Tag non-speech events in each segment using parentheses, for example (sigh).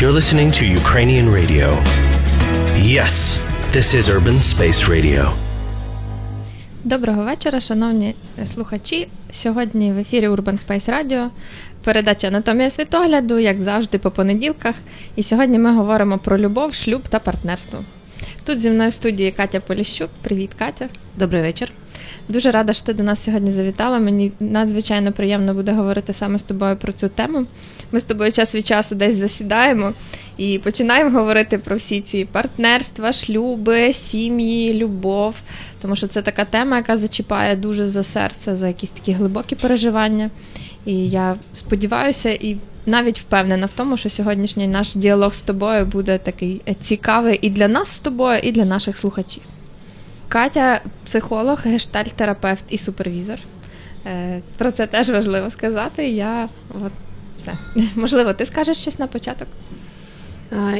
You're listening to Ukrainian radio. Yes, this is Urban Space Radio. Доброго вечора, шановні слухачі. Сьогодні в ефірі Urban Space Radio передача Анатомія світогляду, як завжди, по понеділках. І сьогодні ми говоримо про любов, шлюб та партнерство. Тут зі мною в студії Катя Поліщук. Привіт, Катя. Добрий вечір. Дуже рада, що ти до нас сьогодні завітала. Мені надзвичайно приємно буде говорити саме з тобою про цю тему. Ми з тобою час від часу десь засідаємо і починаємо говорити про всі ці партнерства, шлюби, сім'ї, любов, тому що це така тема, яка зачіпає дуже за серце, за якісь такі глибокі переживання. І я сподіваюся і навіть впевнена в тому, що сьогоднішній наш діалог з тобою буде такий цікавий і для нас з тобою, і для наших слухачів. Катя психолог, гештальт-терапевт і супервізор. Е, про це теж важливо сказати. Я от все. (laughs) Можливо, ти скажеш щось на початок?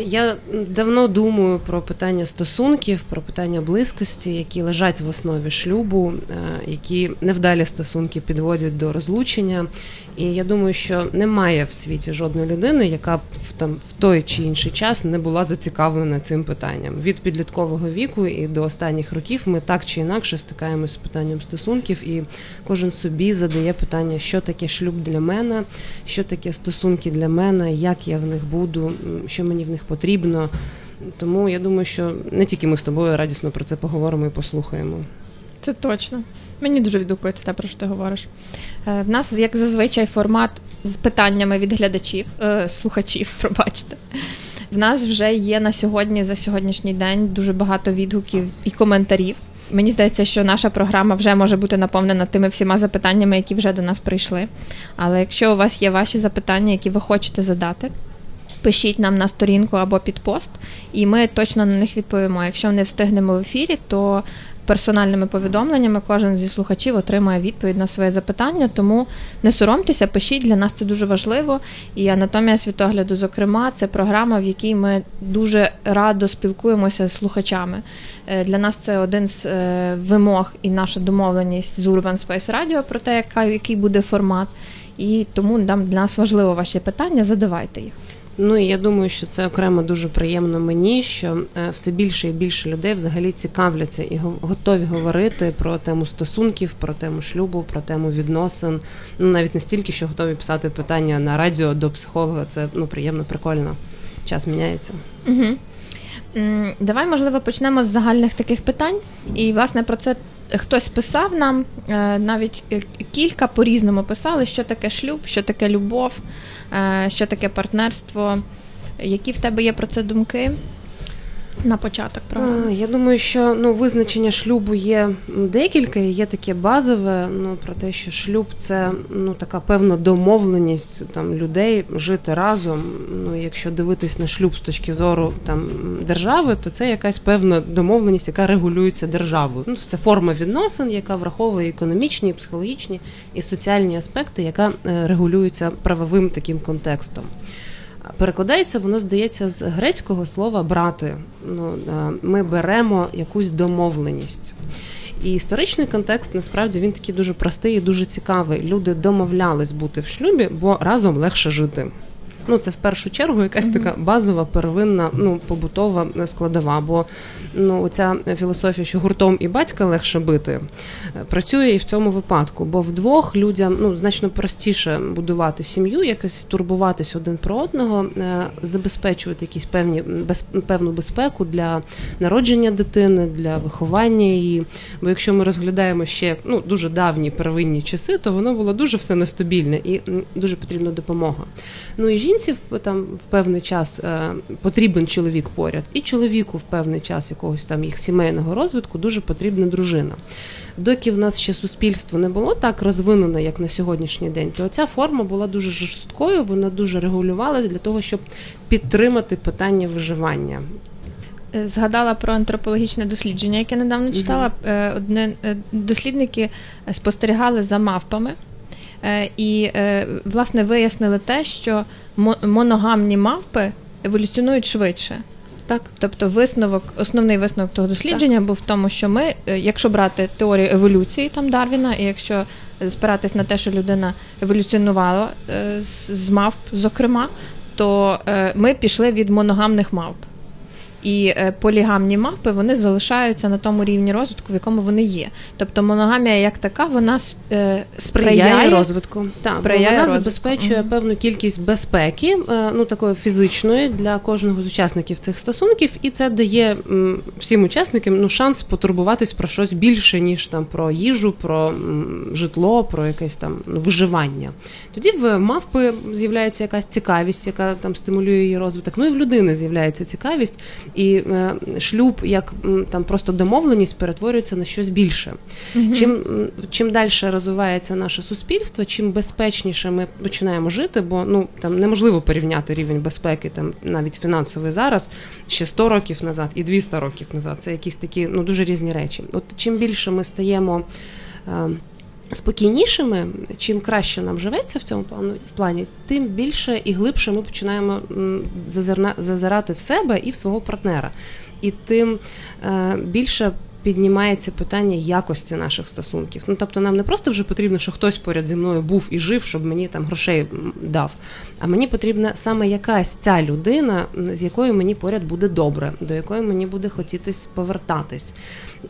Я давно думаю про питання стосунків, про питання близькості, які лежать в основі шлюбу, які невдалі стосунки підводять до розлучення. І я думаю, що немає в світі жодної людини, яка б там в той чи інший час не була зацікавлена цим питанням. Від підліткового віку і до останніх років ми так чи інакше стикаємося з питанням стосунків, і кожен собі задає питання, що таке шлюб для мене, що таке стосунки для мене, як я в них буду, що мені в них потрібно. Тому я думаю, що не тільки ми з тобою радісно про це поговоримо і послухаємо. Це точно. Мені дуже відгукується те, про що ти говориш. Е, в нас, як зазвичай, формат з питаннями від глядачів, е, слухачів, (laughs) пробачте. В нас вже є на сьогодні, за сьогоднішній день, дуже багато відгуків і коментарів. Мені здається, що наша програма вже може бути наповнена тими всіма запитаннями, які вже до нас прийшли. Але якщо у вас є ваші запитання, які ви хочете задати, пишіть нам на сторінку або під пост, і ми точно на них відповімо. Якщо не встигнемо в ефірі, то персональними повідомленнями кожен зі слухачів отримає відповідь на своє запитання. Тому не соромтеся, пишіть для нас це дуже важливо. І анатомія світогляду, зокрема, це програма, в якій ми дуже радо спілкуємося з слухачами. Е, для нас це один з е, вимог і наша домовленість з Urban Space Radio про те, який буде формат. І тому нам для нас важливо ваші питання. Задавайте їх. Ну і я думаю, що це окремо дуже приємно мені, що е, все більше і більше людей взагалі цікавляться і готові говорити про тему стосунків, про тему шлюбу, про тему відносин. Ну навіть настільки, що готові писати питання на радіо до психолога. Це ну приємно, прикольно. Час міняється. Угу. Давай, можливо, почнемо з загальних таких питань, і власне про це хтось писав нам, е, навіть е, кілька по-різному писали, що таке шлюб, що таке любов, е, що таке партнерство. Які в тебе є про це думки? На початок програми? Я думаю, що ну визначення шлюбу є декілька. Є таке базове. Ну про те, що шлюб це ну така певна домовленість там людей жити разом. Ну, якщо дивитись на шлюб з точки зору там держави, то це якась певна домовленість, яка регулюється державою. Ну це форма відносин, яка враховує економічні, психологічні і соціальні аспекти, яка е, регулюється правовим таким контекстом. Перекладається, воно здається з грецького слова брати. Ну, е, Ми беремо якусь домовленість. І історичний контекст насправді він такий дуже простий і дуже цікавий. Люди домовлялись бути в шлюбі, бо разом легше жити. Ну, це в першу чергу якась така базова, первинна, ну побутова складова. Бо ну ця філософія, що гуртом і батька легше бити, працює і в цьому випадку. Бо вдвох людям ну значно простіше будувати сім'ю, якось турбуватись один про одного, е, забезпечувати якісь певні без, певну безпеку для народження дитини, для виховання її. Бо якщо ми розглядаємо ще ну дуже давні первинні часи, то воно було дуже все нестабільне і дуже потрібна допомога. Ну і жінці там в певний час е, потрібен чоловік поряд, і чоловіку в певний час якогось там їх сімейного розвитку дуже потрібна дружина. Доки в нас ще суспільство не було так розвинене, як на сьогоднішній день, то ця форма була дуже жорсткою, вона дуже регулювалася для того, щоб підтримати питання виживання. Е, згадала про антропологічне дослідження, яке недавно читала. Угу. Одне дослідники спостерігали за мавпами. І власне вияснили те, що моногамні мавпи еволюціонують швидше. Так, тобто висновок, основний висновок того дослідження так. був в тому, що ми, е, якщо брати теорію еволюції там Дарвіна, і якщо спиратись на те, що людина еволюціонувала е, з, мавп, зокрема, то е, ми пішли від моногамних мавп. І е, полігамні мавпи вони залишаються на тому рівні розвитку, в якому вони є. Тобто моногамія як така, вона е, сприяє, сприяє розвитку. Так, сприяє вона розвитку. забезпечує певну кількість безпеки, е, ну такої фізичної для кожного з учасників цих стосунків, і це дає всім учасникам ну шанс потурбуватись про щось більше ніж там про їжу, про житло, про якесь там ну, виживання. Тоді в мавпи з'являється якась цікавість, яка там стимулює її розвиток. Ну і в людини з'являється цікавість, і е, шлюб як там просто домовленість перетворюється на щось більше. Чим, м, чим далі розвивається наше суспільство, чим безпечніше ми починаємо жити, бо ну там неможливо порівняти рівень безпеки, там навіть фінансовий зараз, ще 100 років назад і 200 років назад. Це якісь такі ну дуже різні речі. От чим більше ми стаємо. Спокійнішими, чим краще нам живеться в цьому плану в плані, тим більше і глибше ми починаємо зазирна, зазирати в себе і в свого партнера. І тим е, більше піднімається питання якості наших стосунків. Ну тобто, нам не просто вже потрібно, що хтось поряд зі мною був і жив, щоб мені там грошей дав. А мені потрібна саме якась ця людина, з якою мені поряд буде добре, до якої мені буде хотітись повертатись.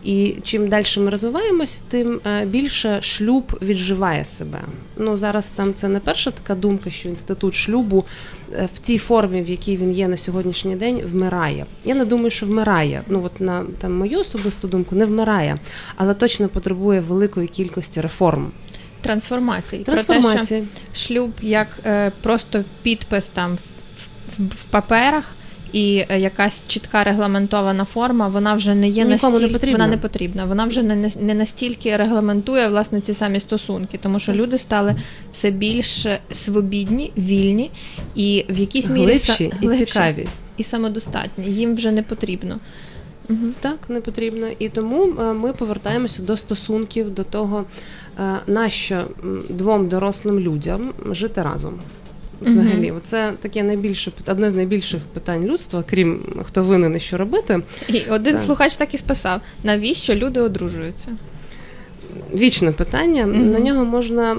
І чим далі ми розвиваємось, тим е, більше шлюб відживає себе. Ну зараз там це не перша така думка, що інститут шлюбу е, в тій формі, в якій він є на сьогоднішній день, вмирає. Я не думаю, що вмирає. Ну от на там мою особисту думку, не вмирає, але точно потребує великої кількості реформ. трансформації. Про те, що шлюб як е, просто підпис там в, в, в паперах. І е, якась чітка регламентована форма, вона вже не є Нікому не потрібна. вона не потрібна. Вона вже не, не настільки регламентує власне ці самі стосунки, тому що люди стали все більш свобідні, вільні і в якійсь мірі Глибші і цікаві. і самодостатні. Їм вже не потрібно. Угу. Так, не потрібно. І тому е, ми повертаємося до стосунків, до того, е, нащо двом дорослим людям жити разом. Взагалі, це таке найбільше одне з найбільших питань людства, крім хто винен і що робити. І один Так. слухач так і списав: навіщо люди одружуються? Вічне питання. Мгм. На нього можна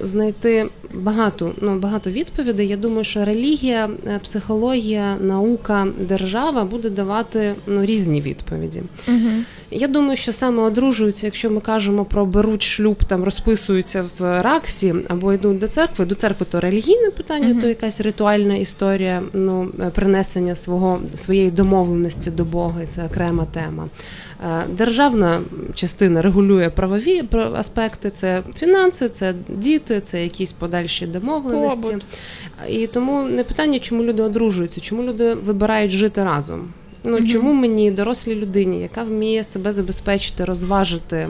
знайти багато, ну, багато відповідей. Я думаю, що релігія, е, психологія, наука, держава буде давати ну, різні відповіді. Угу. Я думаю, що саме одружуються, якщо ми кажемо про беруть шлюб, там розписуються в раксі або йдуть до церкви. До церкви то релігійне питання, Мгм. то якась ритуальна історія, ну е, принесення свого своєї домовленості до Бога, і це окрема тема. Е, Державна частина регулює правові аспекти: це фінанси, це діти, це якісь подальші домовленості. Побут. І тому не питання, чому люди одружуються, чому люди вибирають жити разом. Ну Мгм. чому мені, дорослій людині, яка вміє себе забезпечити, розважити,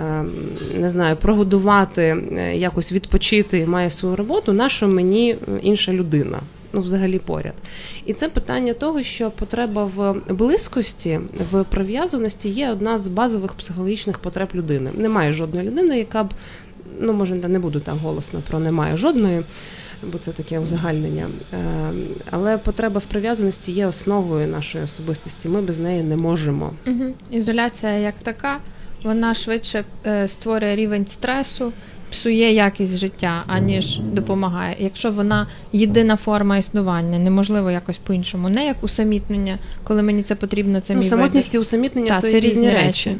ем, не знаю, прогодувати, е, якось відпочити має свою роботу, нащо мені е, інша людина? Ну, взагалі поряд. І це питання того, що потреба в близькості, в прив'язаності є одна з базових психологічних потреб людини. Немає жодної людини, яка б, ну може, не буду так голосно про немає жодної, бо це таке узагальнення. Е, Але потреба в прив'язаності є основою нашої особистості. Ми без неї не можемо. Угу. Ізоляція як така, вона швидше е, створює рівень стресу, псує якість життя, аніж допомагає. Якщо вона єдина форма існування, неможливо якось по-іншому, не як усамітнення, коли мені це потрібно, це ну, мій самотність і усамітнення Так, то це різні речі. речі.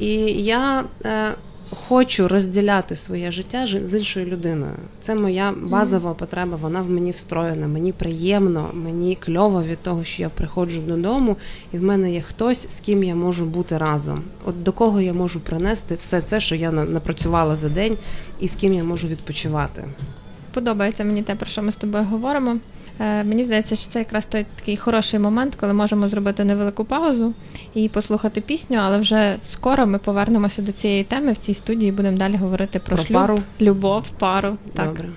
І я е, хочу розділяти своє життя з іншою людиною. Це моя базова потреба, вона в мені встроєна. Мені приємно, мені кльово від того, що я приходжу додому, і в мене є хтось, з ким я можу бути разом. От до кого я можу принести все це, що я напрацювала за день, і з ким я можу відпочивати. Подобається мені те, про що ми з тобою говоримо. Е, мені здається, що це якраз той такий хороший момент, коли можемо зробити невелику паузу і послухати пісню, але вже скоро ми повернемося до цієї теми в цій студії будемо далі говорити про, Про шлюб, пару. любов, пару. Так. Добре.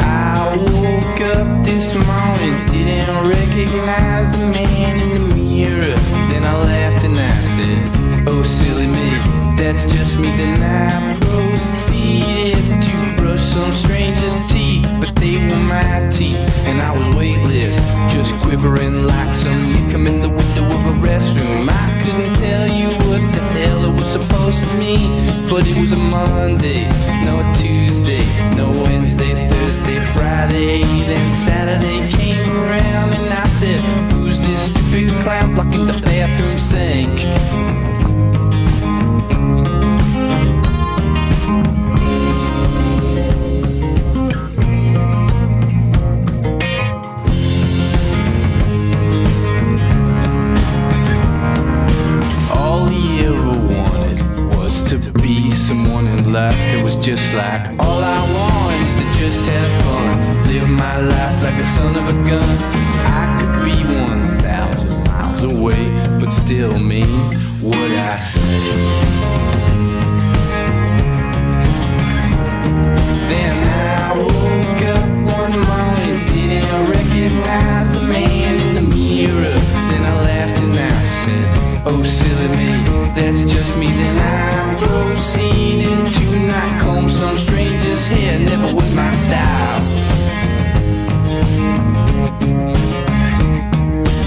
I woke up this morning, didn't recognize the man silly me. That's just me. Then I proceeded to brush some stranger's teeth, but they were my teeth, and I was weightless, just quivering like some leaf come in the window of a restroom. I couldn't tell you what the hell it was supposed to mean, but it was a Monday, no a Tuesday, no Wednesday, Thursday, Friday, then Saturday came around, and I said, Who's this stupid clown blocking the bathroom sink? Life that was just like all I want is to just have fun, live my life like a son of a gun. I could be one thousand miles away, but still mean what I say. Then I woke up one morning, didn't recognize the man in the mirror. Then I laughed and I said, Oh, silly me, that's just me. Then I some stranger's hair, never was my style.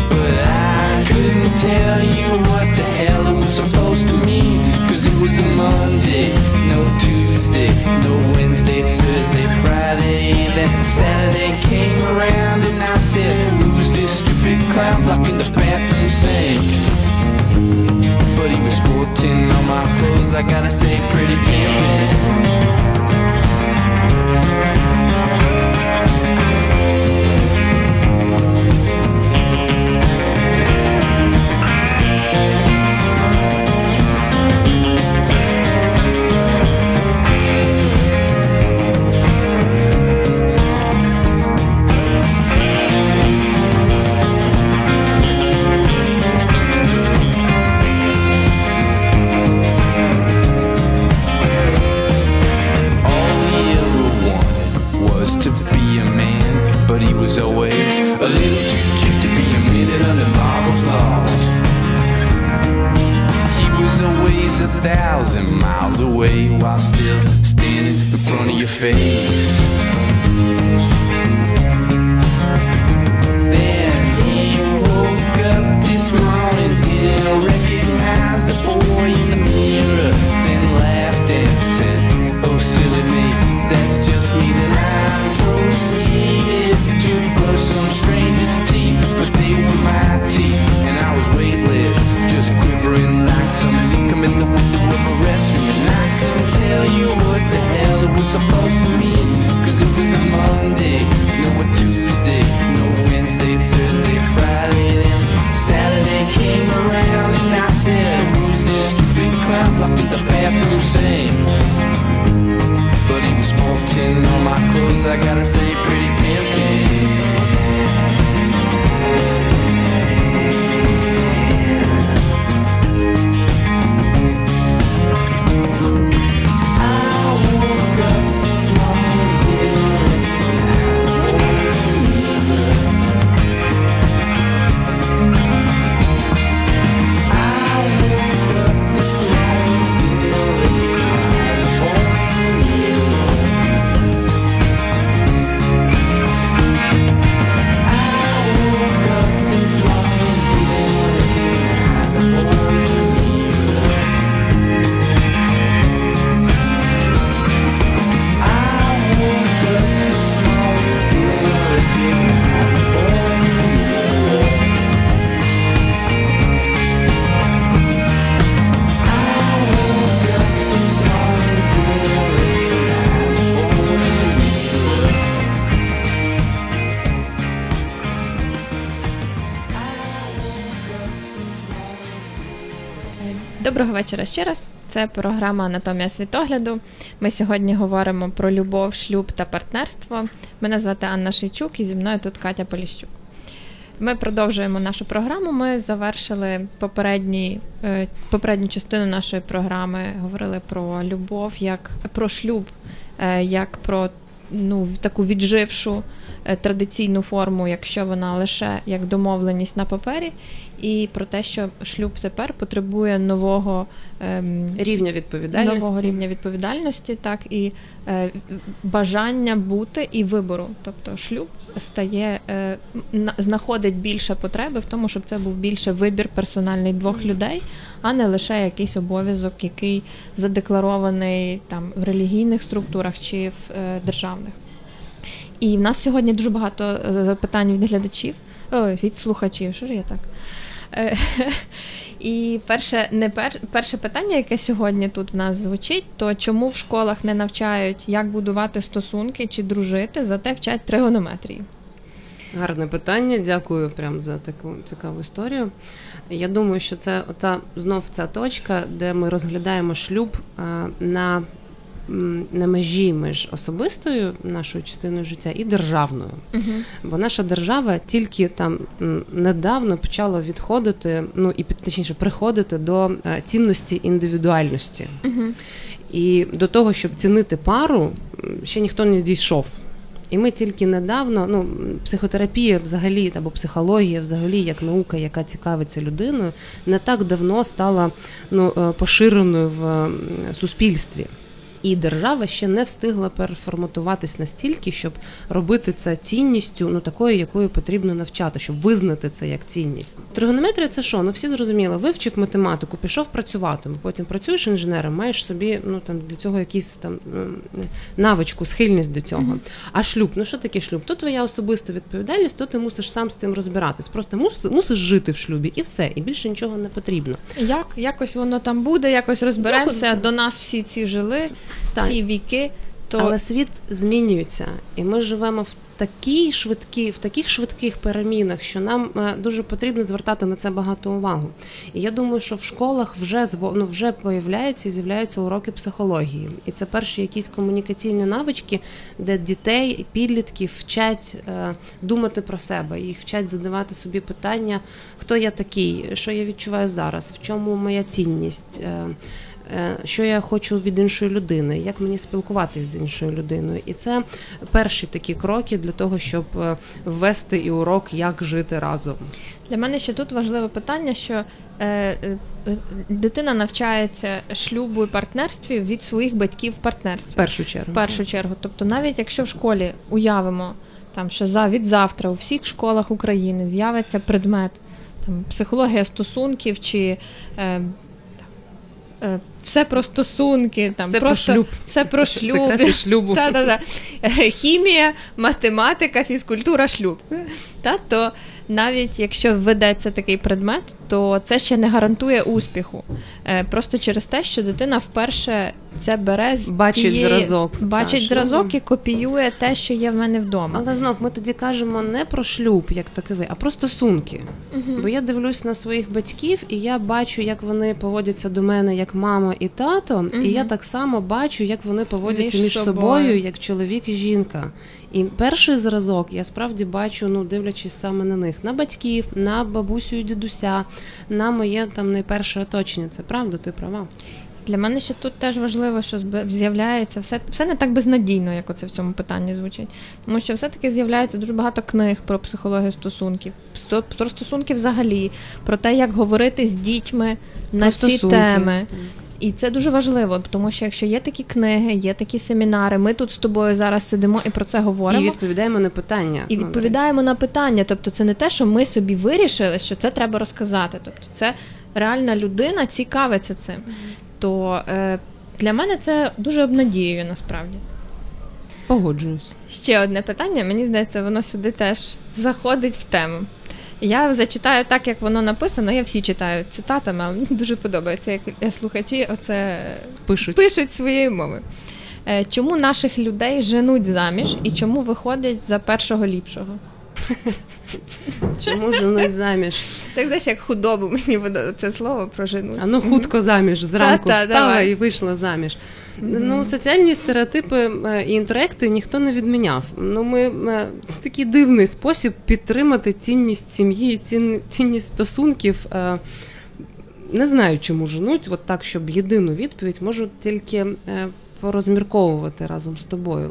But I couldn't tell you what the hell it was supposed to mean. Cause it was a Monday, no Tuesday, no Wednesday, Thursday, Friday. Then Saturday came around and I said, Who's this stupid clown blocking the bathroom sink? But he was sporting all my clothes, I gotta say, pretty pimpin'. Thousand miles away while still standing in front of your face. I gotta say, Доброго вечора ще раз. Це програма Анатомія світогляду. Ми сьогодні говоримо про любов, шлюб та партнерство. Мене звати Анна Шийчук і зі мною тут Катя Поліщук. Ми продовжуємо нашу програму. Ми завершили попередні, е, попередню частину нашої програми. Говорили про любов, як про шлюб, е, як про ну, таку віджившу е, традиційну форму, якщо вона лише як домовленість на папері, і про те, що шлюб тепер потребує нового ем, Рівня відповідальності. нового рівня відповідальності, так і е, бажання бути і вибору. Тобто шлюб стає е, на- знаходить більше потреби в тому, щоб це був більше вибір персональний двох людей, а не лише якийсь обов'язок, який задекларований там в релігійних структурах чи в е, державних. І в нас сьогодні дуже багато е, запитань від глядачів, ой, від слухачів. Що ж я так? Е, (laughs) І перше, не пер, перше питання, яке сьогодні тут в нас звучить, то чому в школах не навчають, як будувати стосунки чи дружити, зате вчать тригонометрії? Гарне питання, дякую прям за таку цікаву історію. Я думаю, що це ота знов ця точка, де ми розглядаємо шлюб е, на, на межі між особистою нашою частиною життя і державною. Бо наша держава тільки там недавно почала відходити, ну і точніше приходити до е, цінності індивідуальності. І до того, щоб цінити пару, ще ніхто не дійшов. І ми тільки недавно, ну, психотерапія взагалі, або психологія взагалі, як наука, яка цікавиться людиною, не так давно стала ну, е, поширеною в суспільстві. І держава ще не встигла переформатуватись настільки, щоб робити це цінністю, ну такою, якою потрібно навчати, щоб визнати це як цінність. Тригонометрія це що? Ну всі зрозуміли, вивчив математику, пішов працювати. Потім працюєш інженером, маєш собі ну там для цього якісь там навичку, схильність до цього. А шлюб, ну що таке шлюб? То твоя особиста відповідальність, то ти мусиш сам з цим розбиратись. Просто мусиш, мусиш жити в шлюбі, і все, і більше нічого не потрібно. Як якось воно там буде, якось розберемося. До нас всі ці жили, Так. всі віки. То Але світ змінюється, і ми живемо в такій швидкі, в таких швидких перемінах, що нам е, дуже потрібно звертати на це багато увагу. І я думаю, що в школах вже ну, вже появляються і з'являються уроки психології. І це перші якісь комунікаційні навички, де дітей, підлітків вчать е, думати про себе, їх вчать задавати собі питання, хто я такий, що я відчуваю зараз, в чому моя цінність. е, що я хочу від іншої людини, як мені спілкуватися з іншою людиною. І це перші такі кроки для того, щоб е, ввести і урок, як жити разом. Для мене ще тут важливе питання, що е, е, е, дитина навчається шлюбу і партнерстві від своїх батьків в партнерстві. В першу чергу. В першу чергу. Тобто, навіть якщо в школі уявимо, там, що за від завтра у всіх школах України з'явиться предмет там, психологія стосунків чи е, е, все про стосунки, там, Все про шлюб. все про шлюб. Шлюбу. Та-та-та. Е, Хімія, математика, фізкультура, шлюб. Та, то навіть якщо введеться такий предмет, то це ще не гарантує успіху. Е, Просто через те, що дитина вперше це бере з Бачить тієї- зразок, бачить та, зразок і копіює те, що є в мене вдома. Але знов ми тоді кажемо не про шлюб як таковий, а про стосунки. Бо я дивлюсь на своїх батьків, і я бачу, як вони поводяться до мене як мама і тато. І я так само бачу, як вони поводяться Між між, собою. собою, як чоловік і жінка. І перший зразок я справді бачу, ну дивлячись саме на них, на батьків, на бабусю і дідуся, на моє там найперше оточення. Це правда, ти права. Для мене ще тут теж важливо, що з'являється все, все не так безнадійно, як оце в цьому питанні звучить. Тому що все-таки з'являється дуже багато книг про психологію стосунків, сто- про стосунки взагалі, про те, як говорити з дітьми на Про ці стосунки. теми. І це дуже важливо, тому що якщо є такі книги, є такі семінари, ми тут з тобою зараз сидимо і про це говоримо. І відповідаємо на питання. І Ну, відповідаємо на питання. Тобто, це не те, що ми собі вирішили, що це треба розказати. Тобто, це реальна людина цікавиться цим. То е, для мене це дуже обнадіює насправді. Погоджуюсь. Ще одне питання, мені здається, воно сюди теж заходить в тему. Я зачитаю так, як воно написано. Я всі читаю цитатами, але мені дуже подобається, як е, слухачі оце Пишуть. пишуть своєю мовою. Е, Чому наших людей женуть заміж і чому виходять за першого ліпшого? Чому женуть заміж? Так знаєш, як худобу мені це слово про женуть. А ну хутко заміж зранку Та-та, встала давай. і вийшла заміж. Ну, соціальні стереотипи е, і інтеректи ніхто не відміняв. Ну, ми е, це такий дивний спосіб підтримати цінність сім'ї, цін- цінність стосунків. Е, Не знаю, чому женуть, от так, щоб єдину відповідь можу тільки порозмірковувати разом з тобою.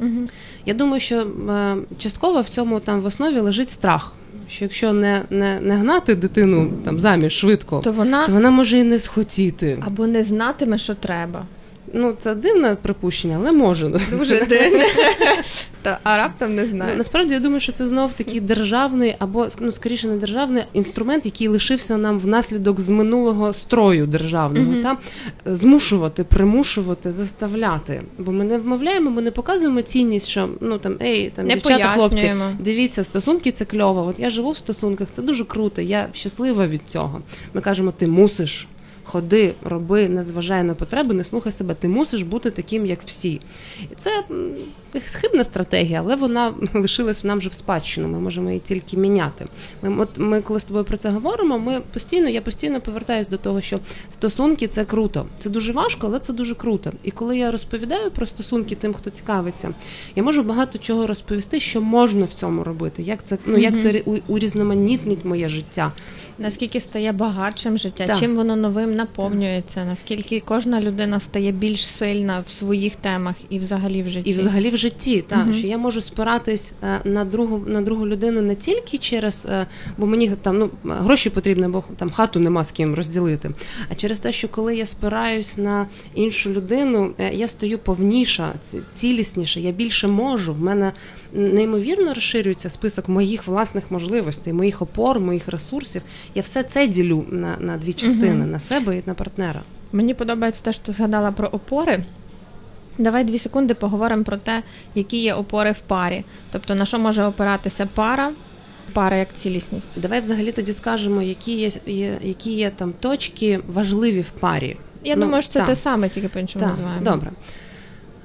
Угу. Я думаю, що е, частково в цьому там в основі лежить страх. Що якщо не не, не гнати дитину там заміж швидко, То вона то вона може і не схотіти. або не знатиме, що треба. Ну це дивне припущення, але може. Дуже дивно. Та, а раптом не Ну, знаю. Насправді я думаю, що це знов такий державний або ну скоріше не державний інструмент, який лишився нам внаслідок з минулого строю державного, Мгм. та змушувати, примушувати, заставляти. Бо ми не вмовляємо, ми не показуємо цінність, що ну там ей, там Не дівчата, хлопці, дивіться, стосунки це кльово. От я живу в стосунках, це дуже круто. Я щаслива від цього. Ми кажемо, ти мусиш. Ходи, роби, не зважай на потреби, не слухай себе. Ти мусиш бути таким, як всі. І це схибна стратегія, але вона (laughs) лишилась нам вже в спадщину. Ми можемо її тільки міняти. Ми, от ми, коли з тобою про це говоримо, ми постійно, я постійно повертаюся до того, що стосунки це круто. Це дуже важко, але це дуже круто. І коли я розповідаю про стосунки тим, хто цікавиться, я можу багато чого розповісти, що можна в цьому робити. Як це ну як це урізноманітнить моє життя. Наскільки стає багатшим життя, Так. чим воно новим наповнюється, наскільки кожна людина стає більш сильна в своїх темах і взагалі в житті. І взагалі в житті, так, Мгм. що я можу спиратись е, на другу на другу людину не тільки через, е, бо мені там ну гроші потрібні, бо там хату нема з ким розділити. А через те, що коли я спираюсь на іншу людину, е, я стою повніша, ці- цілісніше, я більше можу. В мене неймовірно розширюється список моїх власних можливостей, моїх опор, моїх ресурсів. Я все це ділю на, на дві частини: Мгм. на себе і на партнера. Мені подобається те, що ти згадала про опори. Давай дві секунди поговоримо про те, які є опори в парі. Тобто на що може опиратися пара, пара як цілісність. Давай взагалі тоді скажемо, які є, є які є там точки важливі в парі. Я Ну, думаю, що це те саме, тільки по-іншому Так, називаємо. добре.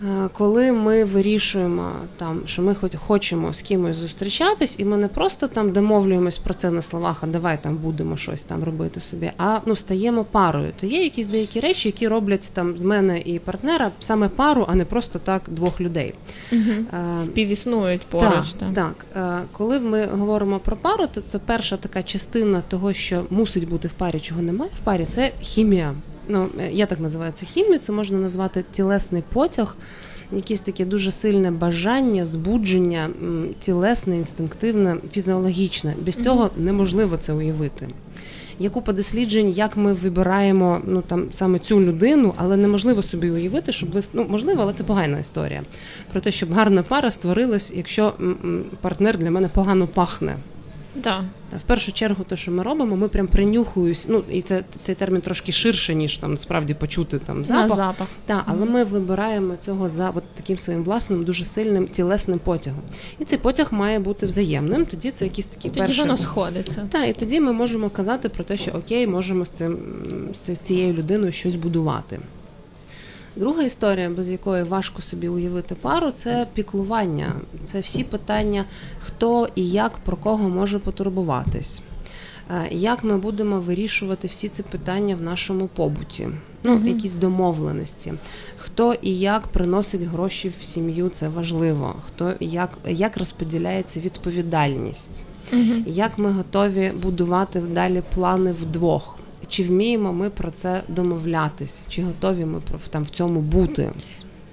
Е, Коли ми вирішуємо там, що ми хоч хочемо з кимось зустрічатись, і ми не просто там домовлюємось про це на словах, а давай там будемо щось там робити собі, а ну стаємо парою. То є якісь деякі речі, які роблять там з мене і партнера саме пару, а не просто так двох людей. Угу. Співіснують поруч. так, так. Е, Коли ми говоримо про пару, то це перша така частина того, що мусить бути в парі, чого немає в парі, це хімія. Ну, е, я так називаю це хімію, це можна назвати тілесний потяг, якесь таке дуже сильне бажання, збудження, тілесне, інстинктивне, фізіологічне. Без цього неможливо це уявити. Є купа досліджень, як ми вибираємо ну там саме цю людину, але неможливо собі уявити, щоб ви ну можливо, але це погана історія. Про те, щоб гарна пара створилась, якщо партнер для мене погано пахне. Та в першу чергу, те, що ми робимо, ми прям принюхуюсь. Ну і це цей термін трошки ширше, ніж там насправді почути там На запах. запах. Так, але ми вибираємо цього за от таким своїм власним дуже сильним тілесним потягом. І цей потяг має бути взаємним. Тоді це якісь такі Тоді перші воно сходиться. так, і тоді ми можемо казати про те, що окей, можемо з цим з ці- цією людиною щось будувати. Друга історія, без якої важко собі уявити пару, це піклування. Це всі питання, хто і як про кого може потурбуватись. Е, Як ми будемо вирішувати всі ці питання в нашому побуті? Ну, Мгм. якісь домовленості. Хто і як приносить гроші в сім'ю, це важливо. Хто і як, як розподіляється відповідальність Угу. як ми готові будувати далі плани вдвох. Чи вміємо ми про це домовлятись? Чи готові ми про там в цьому бути?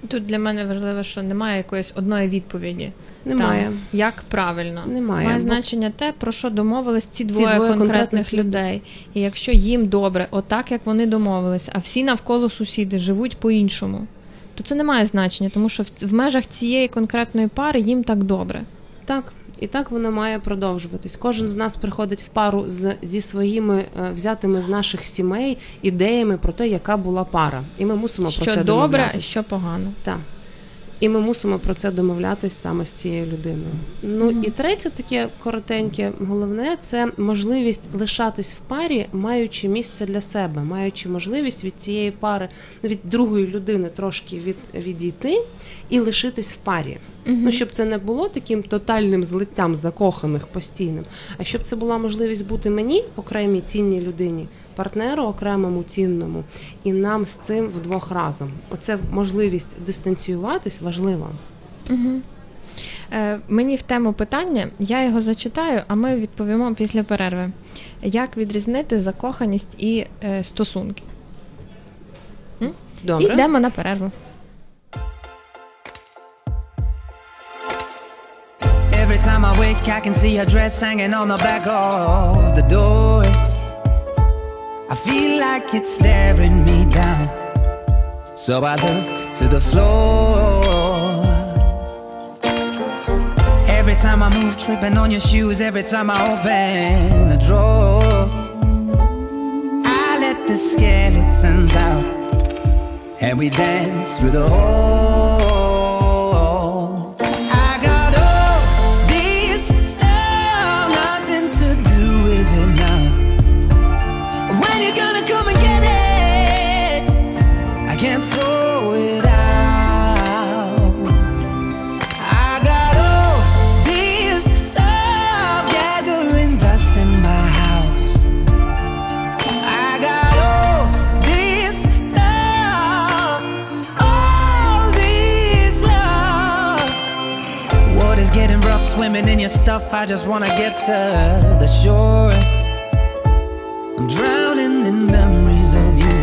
Тут для мене важливо, що немає якоїсь одної відповіді. Немає. Там, як правильно. Немає, Має значення те, про що домовились ці двоє, двоє конкретних, конкретних людей. І якщо їм добре, отак як вони домовились, а всі навколо сусіди живуть по-іншому, то це не має значення, тому що в, в межах цієї конкретної пари їм так добре. Так. І так воно має продовжуватись. Кожен з нас приходить в пару з зі своїми е, взятими з наших сімей ідеями про те, яка була пара, і ми мусимо про що це добре, що погано. Так. І ми мусимо про це домовлятись саме з цією людиною. Ну Мгм. і третє, таке коротеньке, головне це можливість лишатись в парі, маючи місце для себе, маючи можливість від цієї пари, ну від другої людини трошки від, відійти і лишитись в парі. Ну щоб це не було таким тотальним злиттям закоханих постійним, а щоб це була можливість бути мені, окремій цінній людині, партнеру окремому цінному, і нам з цим вдвох разом. Оце можливість дистанціюватись важлива. Угу. Е, мені в тему питання, я його зачитаю, а ми відповімо після перерви. Як відрізнити закоханість і е, стосунки? Добре. І йдемо на перерву. I can see her dress hanging on the back of the door. I feel like it's staring me down. So I look to the floor. Every time I move, tripping on your shoes. Every time I open a drawer, I let the skeletons out, and we dance through the hole. Swimming in your stuff. I just wanna get to the shore. I'm drowning in memories of you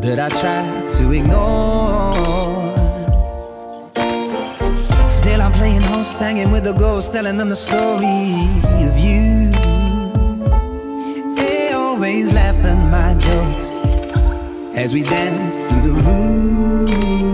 that I try to ignore. Still, I'm playing host, hanging with the ghosts, telling them the story of you. They always laugh at my jokes as we dance through the room.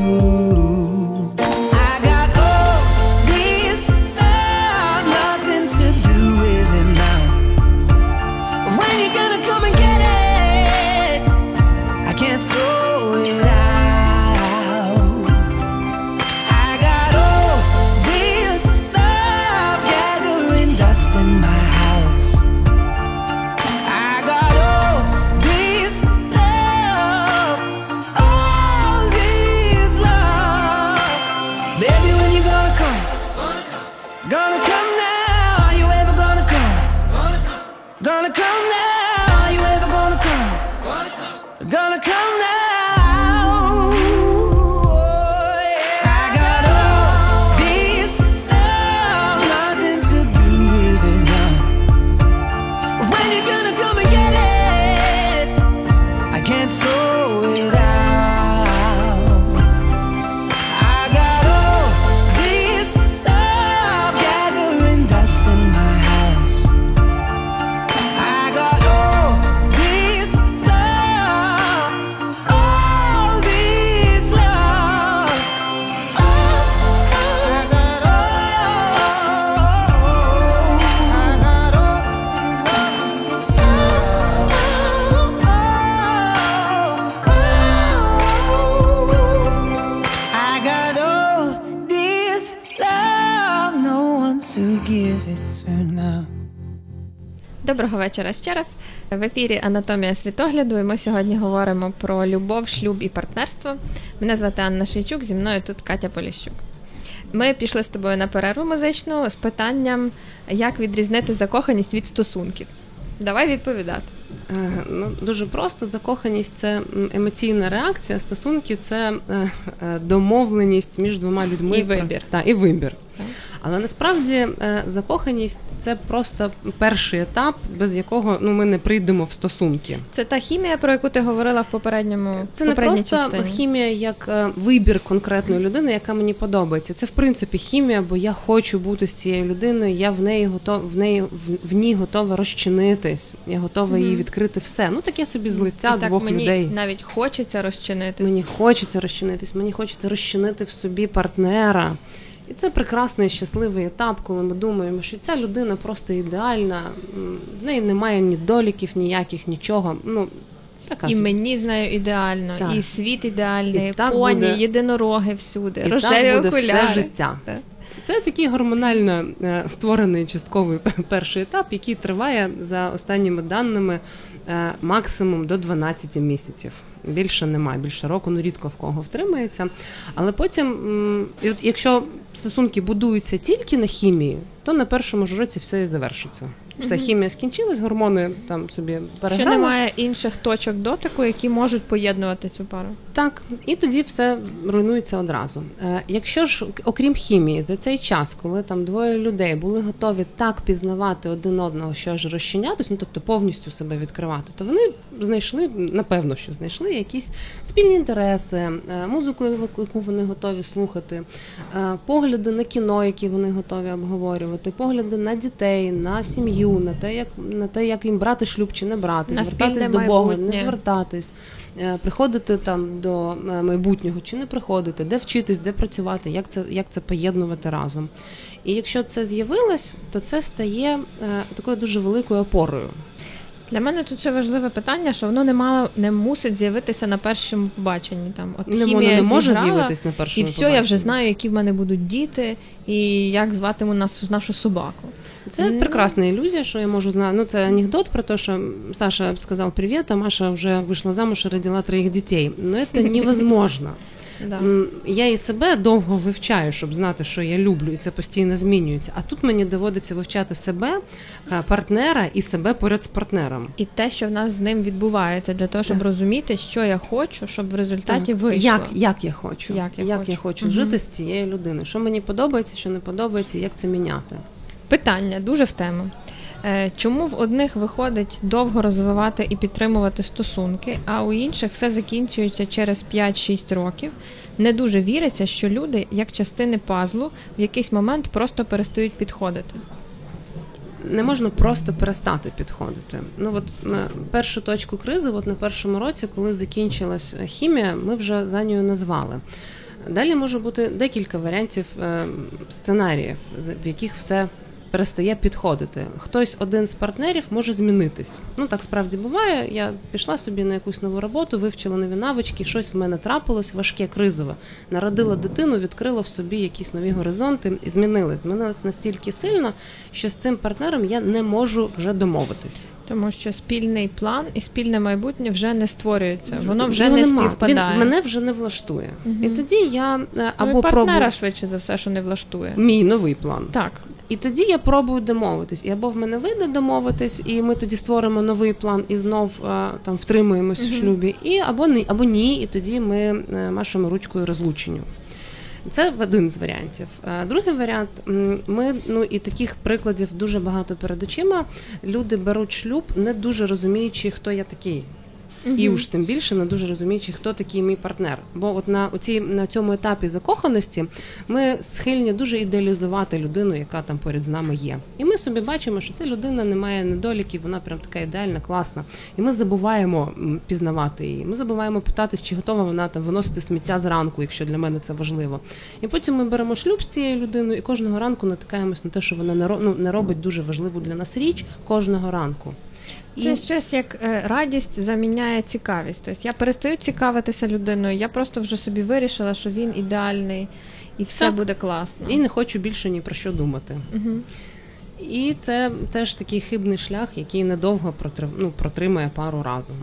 Доброго вечора ще раз. В ефірі Анатомія світогляду, і ми сьогодні говоримо про любов, шлюб і партнерство. Мене звати Анна Шийчук, зі мною тут Катя Поліщук. Ми пішли з тобою на перерву музичну з питанням, як відрізнити закоханість від стосунків. Давай відповідати. Е, Ну, дуже просто закоханість це емоційна реакція, стосунки це е, е, домовленість між двома людьми. І вибір. Так, і вибір. Але насправді е, закоханість це просто перший етап, без якого ну, ми не прийдемо в стосунки. Це та хімія, про яку ти говорила в попередньому Це не просто частині. хімія як е, вибір конкретної людини, яка мені подобається. Це в принципі хімія, бо я хочу бути з цією людиною. Я в неї готова в неї в, в ній готова розчинитись. Я готова її відкрити все. Ну таке собі злиття І так двох мені людей. навіть хочеться розчинити. Мені хочеться розчинитись, мені хочеться розчинити в собі партнера. І це прекрасний щасливий етап, коли ми думаємо, що ця людина просто ідеальна, в неї немає ні доліків, ніяких, нічого. Ну, така І мені з нею ідеально, Так. і світ ідеальний, І так поні, буде- єдинороги всюди, І рожеві так буде окуляри. все життя. Так. Це такий гормонально е, створений частковий (laughs) перший етап, який триває за останніми даними е, максимум до 12 місяців. Більше немає, більше року, ну рідко в кого втримається. Але потім, і от якщо стосунки будуються тільки на хімії, то на першому ж році все і завершиться. Все, хімія скінчилась, гормони там собі Що переграли. немає інших точок дотику, які можуть поєднувати цю пару. Так, і тоді все руйнується одразу. Е, якщо ж, окрім хімії, за цей час, коли там двоє людей були готові так пізнавати один одного, що аж розчинятись, ну тобто повністю себе відкривати, то вони знайшли, напевно, що знайшли якісь спільні інтереси, е, музику, яку вони готові слухати, е, погляди на кіно, які вони готові обговорювати, погляди на дітей, на сім'ю, на те, як на те, як їм брати шлюб чи не брати, На звертатись до Бога, не звертатись, е, приходити там до е, майбутнього чи не приходити, де вчитись, де працювати, як це, як це поєднувати разом. І якщо це з'явилось, то це стає е, такою дуже великою опорою. Для мене тут ще важливе питання, що воно не мало, не мусить з'явитися на першому побаченні. Там от Не, хімія не може зіграла, з'явитись на першому і все, я вже знаю, які в мене будуть діти, і як зватиму нас нашу собаку. Це Ну. прекрасна ілюзія, що я можу знати. Ну, це анекдот про те, що Саша сказав привіт, а Маша вже вийшла замуж і родила троїх дітей. Ну, це (laughs) невозможно. Да. Я і себе довго вивчаю, щоб знати, що я люблю, і це постійно змінюється. А тут мені доводиться вивчати себе, е, партнера і себе поряд з партнером. І те, що в нас з ним відбувається, для того, щоб Так. розуміти, що я хочу, щоб в результаті Так. вийшло. Як, як я хочу, Як я хочу. хочу Мгм. жити з цією людиною, що мені подобається, що не подобається, як це міняти. Питання дуже в тему. Е, Чому в одних виходить довго розвивати і підтримувати стосунки, а у інших все закінчується через 5-6 років? Не дуже віриться, що люди, як частини пазлу, в якийсь момент просто перестають підходити. не можна просто перестати підходити. Ну от е, першу точку кризи, от на першому році, коли закінчилась хімія, ми вже за нею назвали. Далі може бути декілька варіантів е, сценаріїв, в яких все перестає підходити. Хтось один з партнерів може змінитись. Ну так справді буває. Я пішла собі на якусь нову роботу, вивчила нові навички, щось в мене трапилось, важке кризове. Народила дитину, відкрила в собі якісь нові горизонти і змінилась. Змінилась настільки сильно, що з цим партнером я не можу вже домовитись. Тому що спільний план і спільне майбутнє вже не створюється, воно вже Його не нема. співпадає. Він мене вже не влаштує. Мгм. І тоді я е, Ну, і або партнера пробую швидше за все, що не влаштує. мій новий план. Так, І тоді я пробую домовитись. І або в мене вийде домовитись, і ми тоді створимо новий план і знов е, там втримуємось в шлюбі. І або ні, або ні, і тоді ми е, машемо ручкою розлученню. Це один з варіантів. Е, Другий варіант ми ну і таких прикладів дуже багато перед очима. Люди беруть шлюб, не дуже розуміючи, хто я такий. І уж тим більше не дуже розуміючи, хто такий мій партнер. Бо от на оці на цьому етапі закоханості ми схильні дуже ідеалізувати людину, яка там поряд з нами є. І ми собі бачимо, що ця людина не має недоліків, вона прям така ідеальна, класна. І ми забуваємо пізнавати її. Ми забуваємо питатись, чи готова вона там виносити сміття зранку, якщо для мене це важливо. І потім ми беремо шлюб з цією людиною, і кожного ранку натикаємось на те, що вона ну, не робить дуже важливу для нас річ кожного ранку. Це щось як е, радість заміняє цікавість. Тобто я перестаю цікавитися людиною, я просто вже собі вирішила, що він ідеальний і все Так. буде класно. і не хочу більше ні про що думати. Угу. І це теж такий хибний шлях, який недовго протрив... ну, протримає пару разом.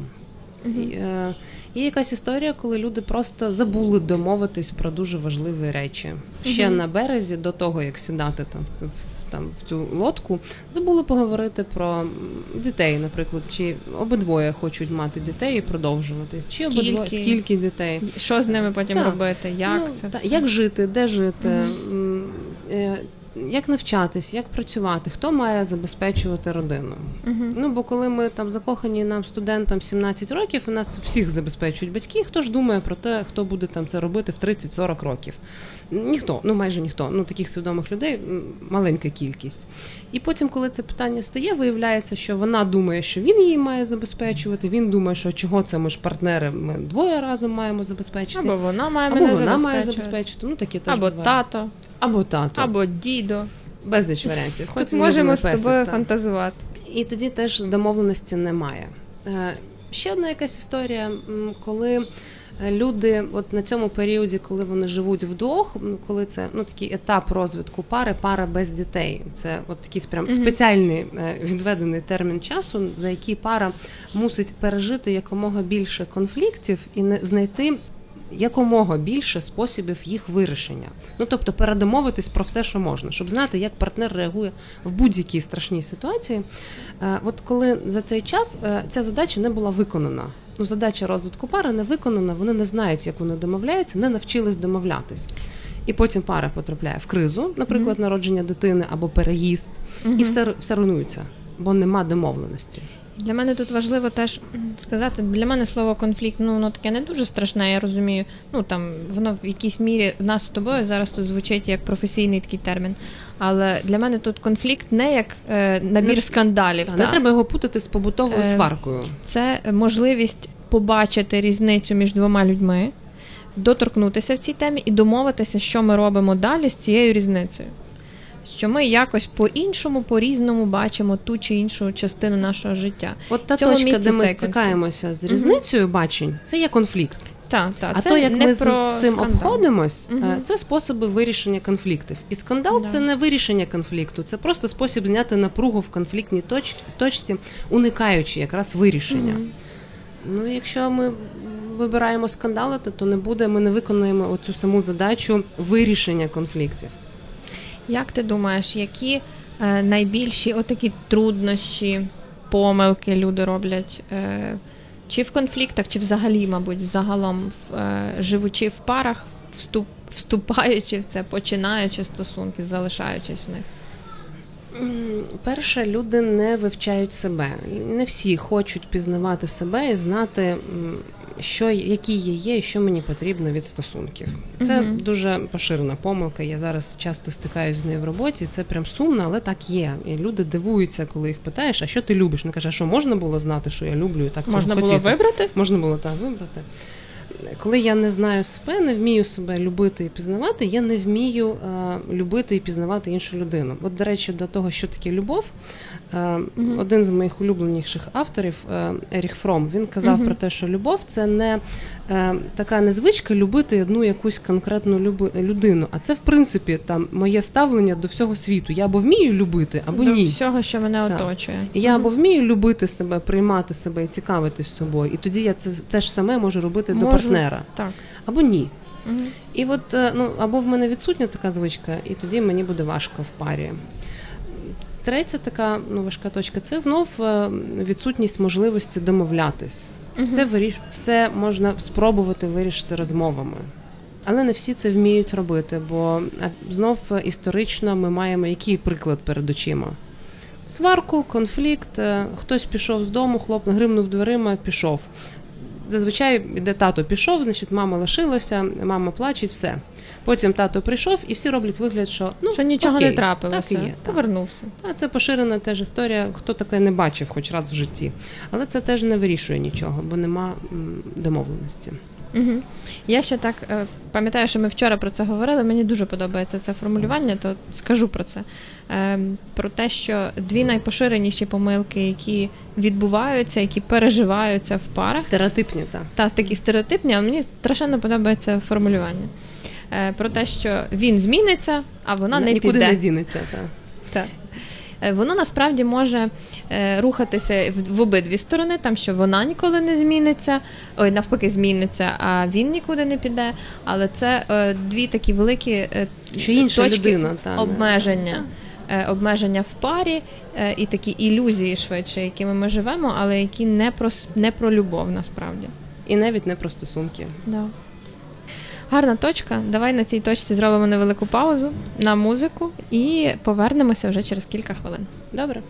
І, е, є якась історія, коли люди просто забули домовитись про дуже важливі речі. Ще Мгм. на березі, до того як сідати там в, в, там в цю лодку, забули поговорити про дітей, наприклад, чи обидвоє хочуть мати дітей і продовжуватись, чи Скільки? обидвоє скільки дітей. Що з ними потім Так. робити? Як ну, це та, все? як жити, де жити, е, як навчатись, як працювати, хто має забезпечувати родину. Мгм. Ну бо коли ми там закохані нам студентам 17 років, у нас всіх забезпечують батьки. Хто ж думає про те, хто буде там це робити в 30-40 років? Ніхто, ну майже ніхто. Ну таких свідомих людей маленька кількість. І потім, коли це питання стає, виявляється, що вона думає, що він її має забезпечувати. Він думає, що чого це ми ж партнери, ми двоє разом маємо забезпечити. Або вона має Або мене вона має забезпечити. Ну таке теж Або буває. тато, або тато, або дідо. безліч варіантів. Хоч Тут можемо з тобою фантазувати. І тоді теж домовленості немає. Е, Ще одна якась історія, коли люди, от на цьому періоді, коли вони живуть вдвох, м, коли це ну такий етап розвитку пари, пара без дітей. Це от такий прям спеціальний е, відведений термін часу, за який пара мусить пережити якомога більше конфліктів і не знайти якомога більше способів їх вирішення. Ну тобто передомовитись про все, що можна, щоб знати, як партнер реагує в будь-якій страшній ситуації. Е, От коли за цей час е, ця задача не була виконана. Ну, задача розвитку пари не виконана, вони не знають, як вони домовляються, не навчились домовлятись. І потім пара потрапляє в кризу, наприклад, народження дитини або переїзд, і все, все руйнується, бо нема домовленості. Для мене тут важливо теж сказати, для мене слово конфлікт, ну воно таке не дуже страшне, я розумію. Ну там воно в якійсь мірі нас з тобою зараз тут звучить як професійний такий термін. Але для мене тут конфлікт не як е, набір Не- скандалів. Та, та. Не треба його путати з побутовою Е, сваркою. Це можливість побачити різницю між двома людьми, доторкнутися в цій темі і домовитися, що ми робимо далі з цією різницею. Що ми якось по-іншому, по-різному бачимо ту чи іншу частину нашого життя. От та точка, де ми стикаємося з різницею бачень, це є конфлікт. Так, так, А це то, як не ми з цим скандал. обходимось, Мгм. це способи вирішення конфліктів. І скандал Да. це не вирішення конфлікту, це просто спосіб зняти напругу в конфліктній точ- точці, уникаючи якраз вирішення. Мгм. Ну, якщо ми вибираємо скандалити, то не буде, ми не виконуємо оцю саму задачу вирішення конфліктів. Як ти думаєш, які е, найбільші отакі труднощі, помилки люди роблять? Е, чи в конфліктах, чи взагалі, мабуть, загалом в, е, живучи в парах, вступ, вступаючи в це, починаючи стосунки, залишаючись в них? Перше, люди не вивчають себе. Не всі хочуть пізнавати себе і знати, що, які я є і що мені потрібно від стосунків. Це Мгм. дуже поширена помилка. Я зараз часто стикаюся з нею в роботі. Це прям сумно, але так є. І люди дивуються, коли їх питаєш, а що ти любиш? Не каже, а що можна було знати, що я люблю, і так Можна було хотіти? вибрати? Можна було так вибрати. Коли я не знаю себе, не вмію себе любити і пізнавати, я не вмію е, любити і пізнавати іншу людину. От, до речі, до того, що таке любов, е, один з моїх улюбленіших авторів, е, Еріх Фром, він казав про те, що любов це не е, така незвичка любити одну якусь конкретну людину. А це, в принципі, там моє ставлення до всього світу. Я або вмію любити, або До ні. всього, що мене Так. оточує. І Я або вмію любити себе, приймати себе і цікавитись собою, і тоді я це те ж саме можу робити до партнера, Так. або ні. І от ну або в мене відсутня така звичка, і тоді мені буде важко в парі. Третя така ну, важка точка це знов е, відсутність можливості домовлятись. Мгм. Все виріш... все можна спробувати вирішити розмовами. Але не всі це вміють робити, бо е, знов е, історично ми маємо який приклад перед очима. Сварку, конфлікт, хтось пішов з дому, хлоп гримнув дверима, пішов. Зазвичай іде тато пішов, значить, мама лишилася, мама плаче, все. Потім тато прийшов, і всі роблять вигляд, що ну Що нічого окей, не трапилося. Так і є. Повернувся. А це поширена теж історія, хто таке не бачив хоч раз в житті. Але це теж не вирішує нічого, бо нема домовленості. Угу. Я ще так е, пам'ятаю, що ми вчора про це говорили. Мені дуже подобається це формулювання, то скажу про це. Е, про те, що дві найпоширеніші помилки, які відбуваються, які переживаються в парах, Стереотипні, так. та такі стереотипні, але мені страшенно подобається формулювання. Е, про те, що він зміниться, а вона не Нікуди піде. не дінеться. Так. Так. Е, Воно насправді може е, рухатися в, обидві сторони, там що вона ніколи не зміниться, ой, навпаки, зміниться, а він нікуди не піде. Але це е, дві такі великі Що інша точки людина, та, обмеження. Обмеження в парі і такі ілюзії швидше, якими ми живемо, але які не про, не про любов насправді. І навіть не про стосунки. Да. Гарна точка. Давай на цій точці зробимо невелику паузу на музику і повернемося вже через кілька хвилин. Добре.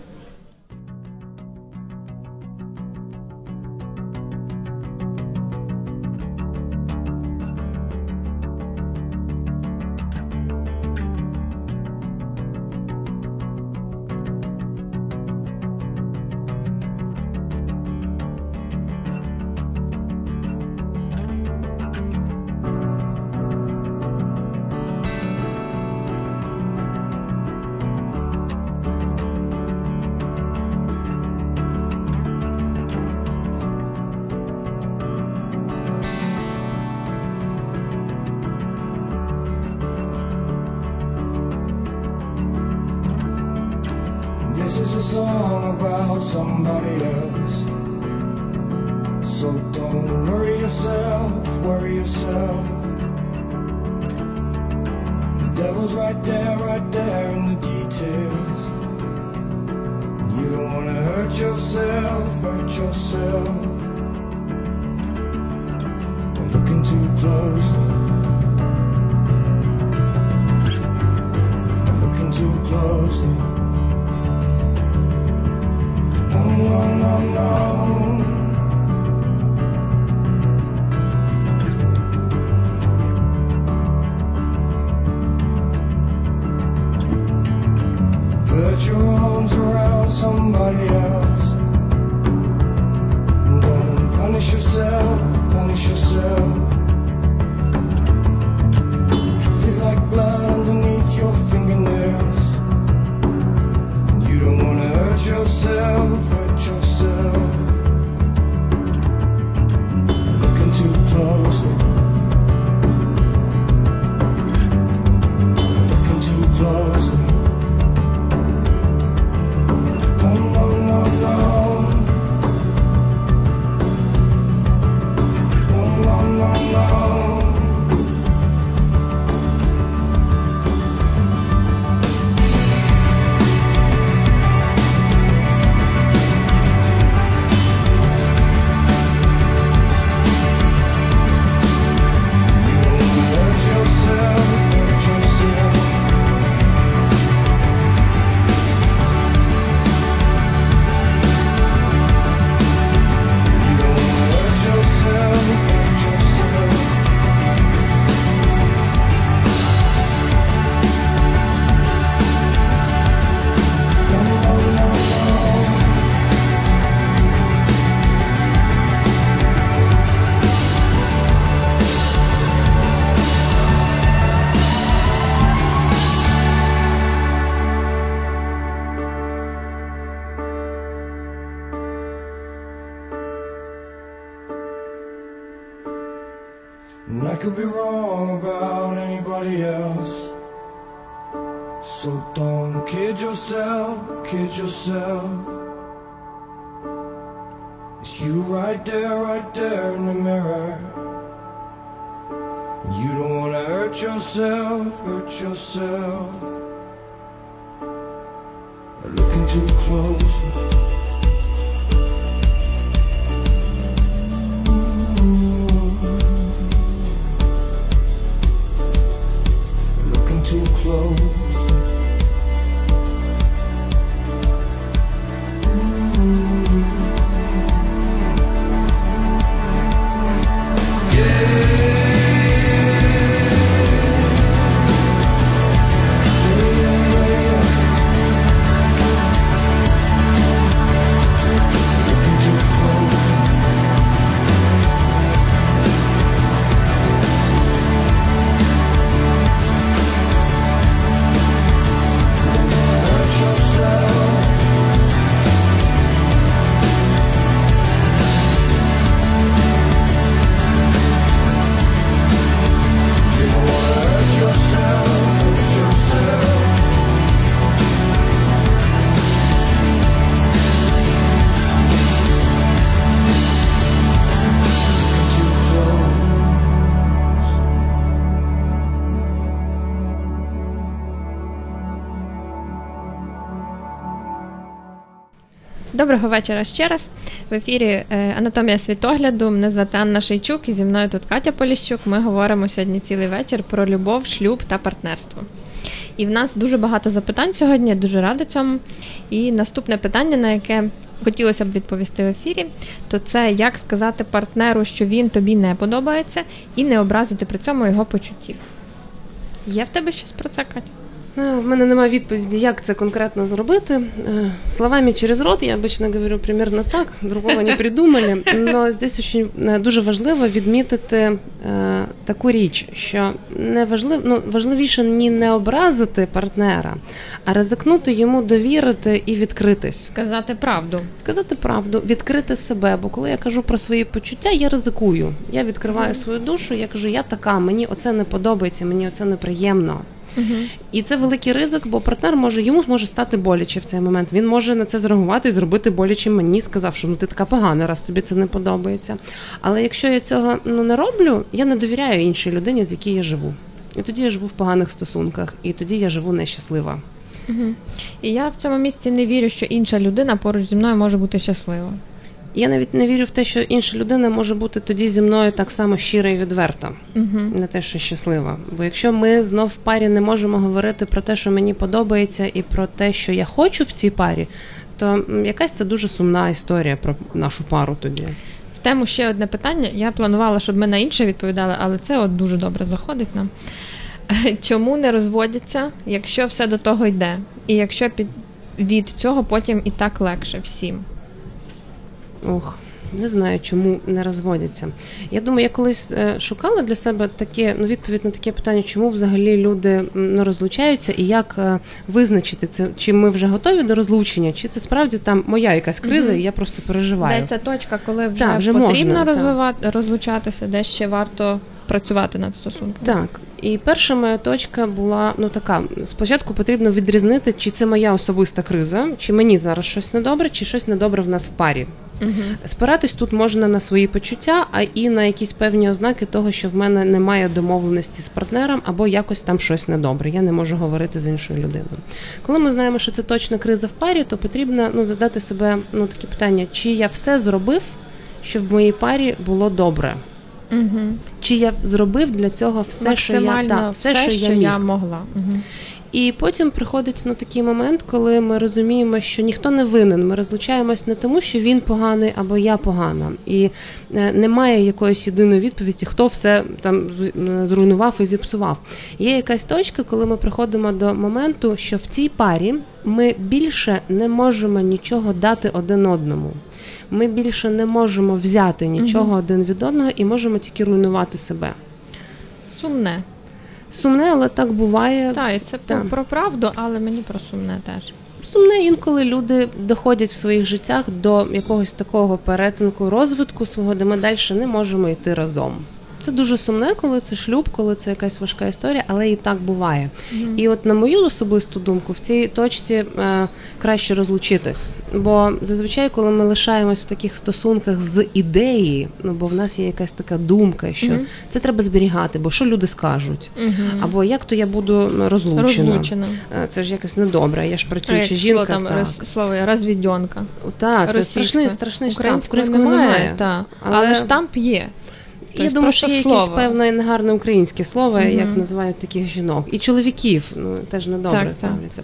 Доброго вечора ще раз. В ефірі е, Анатомія світогляду. Мене звати Анна Шейчук і зі мною тут Катя Поліщук. Ми говоримо сьогодні цілий вечір про любов, шлюб та партнерство. І в нас дуже багато запитань сьогодні, я дуже рада цьому. І наступне питання, на яке хотілося б відповісти в ефірі, то це як сказати партнеру, що він тобі не подобається, і не образити при цьому його почуттів. Є в тебе щось про це, Катя? Е, В мене немає відповіді, як це конкретно зробити. Е, Словами через рот я обычно говорю примерно так, другого не придумали. Но здесь очень е, дуже важливо відмітити е, таку річ, що не важлив, ну, важливіше ні не образити партнера, а ризикнути йому довірити і відкритись. Сказати правду. Сказати правду, відкрити себе. Бо коли я кажу про свої почуття, я ризикую. Я відкриваю свою душу, я кажу, я така, мені оце не подобається, мені оце неприємно. І це великий ризик, бо партнер може йому може стати боляче в цей момент. Він може на це зреагувати і зробити боляче мені, сказав, що ну ти така погана, раз тобі це не подобається. Але якщо я цього ну не роблю, я не довіряю іншій людині, з якій я живу. І тоді я живу в поганих стосунках, і тоді я живу нещаслива. І я в цьому місці не вірю, що інша людина поруч зі мною може бути щаслива. Я навіть не вірю в те, що інша людина може бути тоді зі мною так само щира і відверта, Угу. не те, що щаслива. Бо якщо ми знов в парі не можемо говорити про те, що мені подобається, і про те, що я хочу в цій парі, то якась це дуже сумна історія про нашу пару тоді. В тему ще одне питання. Я планувала, щоб ми на інше відповідали, але це от дуже добре заходить нам. (laughs) Чому не розводяться, якщо все до того йде? І якщо під від цього потім і так легше всім? Ох, не знаю, чому не розводяться. Я думаю, я колись е, шукала для себе таке ну, відповідь на таке питання, чому взагалі люди не розлучаються, і як е, визначити це, чи ми вже готові до розлучення, чи це справді там моя якась криза, Мгм. і я просто переживаю. Де ця точка, коли вже, Так, вже потрібно можна, так. розвивати, розлучатися, де ще варто працювати над стосунками? Так, і перша моя точка була ну така: спочатку потрібно відрізнити, чи це моя особиста криза, чи мені зараз щось недобре, чи щось недобре в нас в парі. Угу. Спиратись тут можна на свої почуття, а і на якісь певні ознаки того, що в мене немає домовленості з партнером, або якось там щось недобре. Я не можу говорити з іншою людиною. Коли ми знаємо, що це точно криза в парі, то потрібно ну задати себе ну такі питання: чи я все зробив, щоб в моїй парі було добре? Угу. Чи я зробив для цього все, що я Максимально так, все, що, я міг. могла. Угу. І потім приходить ну, такий момент, коли ми розуміємо, що ніхто не винен. Ми розлучаємось не тому, що він поганий або я погана. І е, немає якоїсь єдиної відповіді, хто все там зруйнував і зіпсував. Є якась точка, коли ми приходимо до моменту, що в цій парі ми більше не можемо нічого дати один одному. Ми більше не можемо взяти нічого один від одного і можемо тільки руйнувати себе. Сумне. Сумне, але так буває. Так, і це Так. про, про правду, але мені про сумне теж. Сумне інколи люди доходять в своїх життях до якогось такого перетинку розвитку свого, де ми далі не можемо йти разом. Це дуже сумне, коли це шлюб, коли це якась важка історія, але і так буває. І от на мою особисту думку, в цій точці е, краще розлучитись. Бо зазвичай, коли ми лишаємось в таких стосунках з ідеї, ну бо в нас є якась така думка, що Мгм. це треба зберігати, бо що люди скажуть, Угу. або як то я буду розлучена. Розлучена. Е, Це ж якось недобре. Я ж працююча жінка. там, так. роз, слово розвідьонка. Так, це страшний, страшний штамп. Українською Українського немає, немає. Та. Але- Але... штамп є. Я Тобто думаю, що є якесь слово. певне негарне українське слово, Мгм. як називають таких жінок. І чоловіків ну, теж недобре ставляться.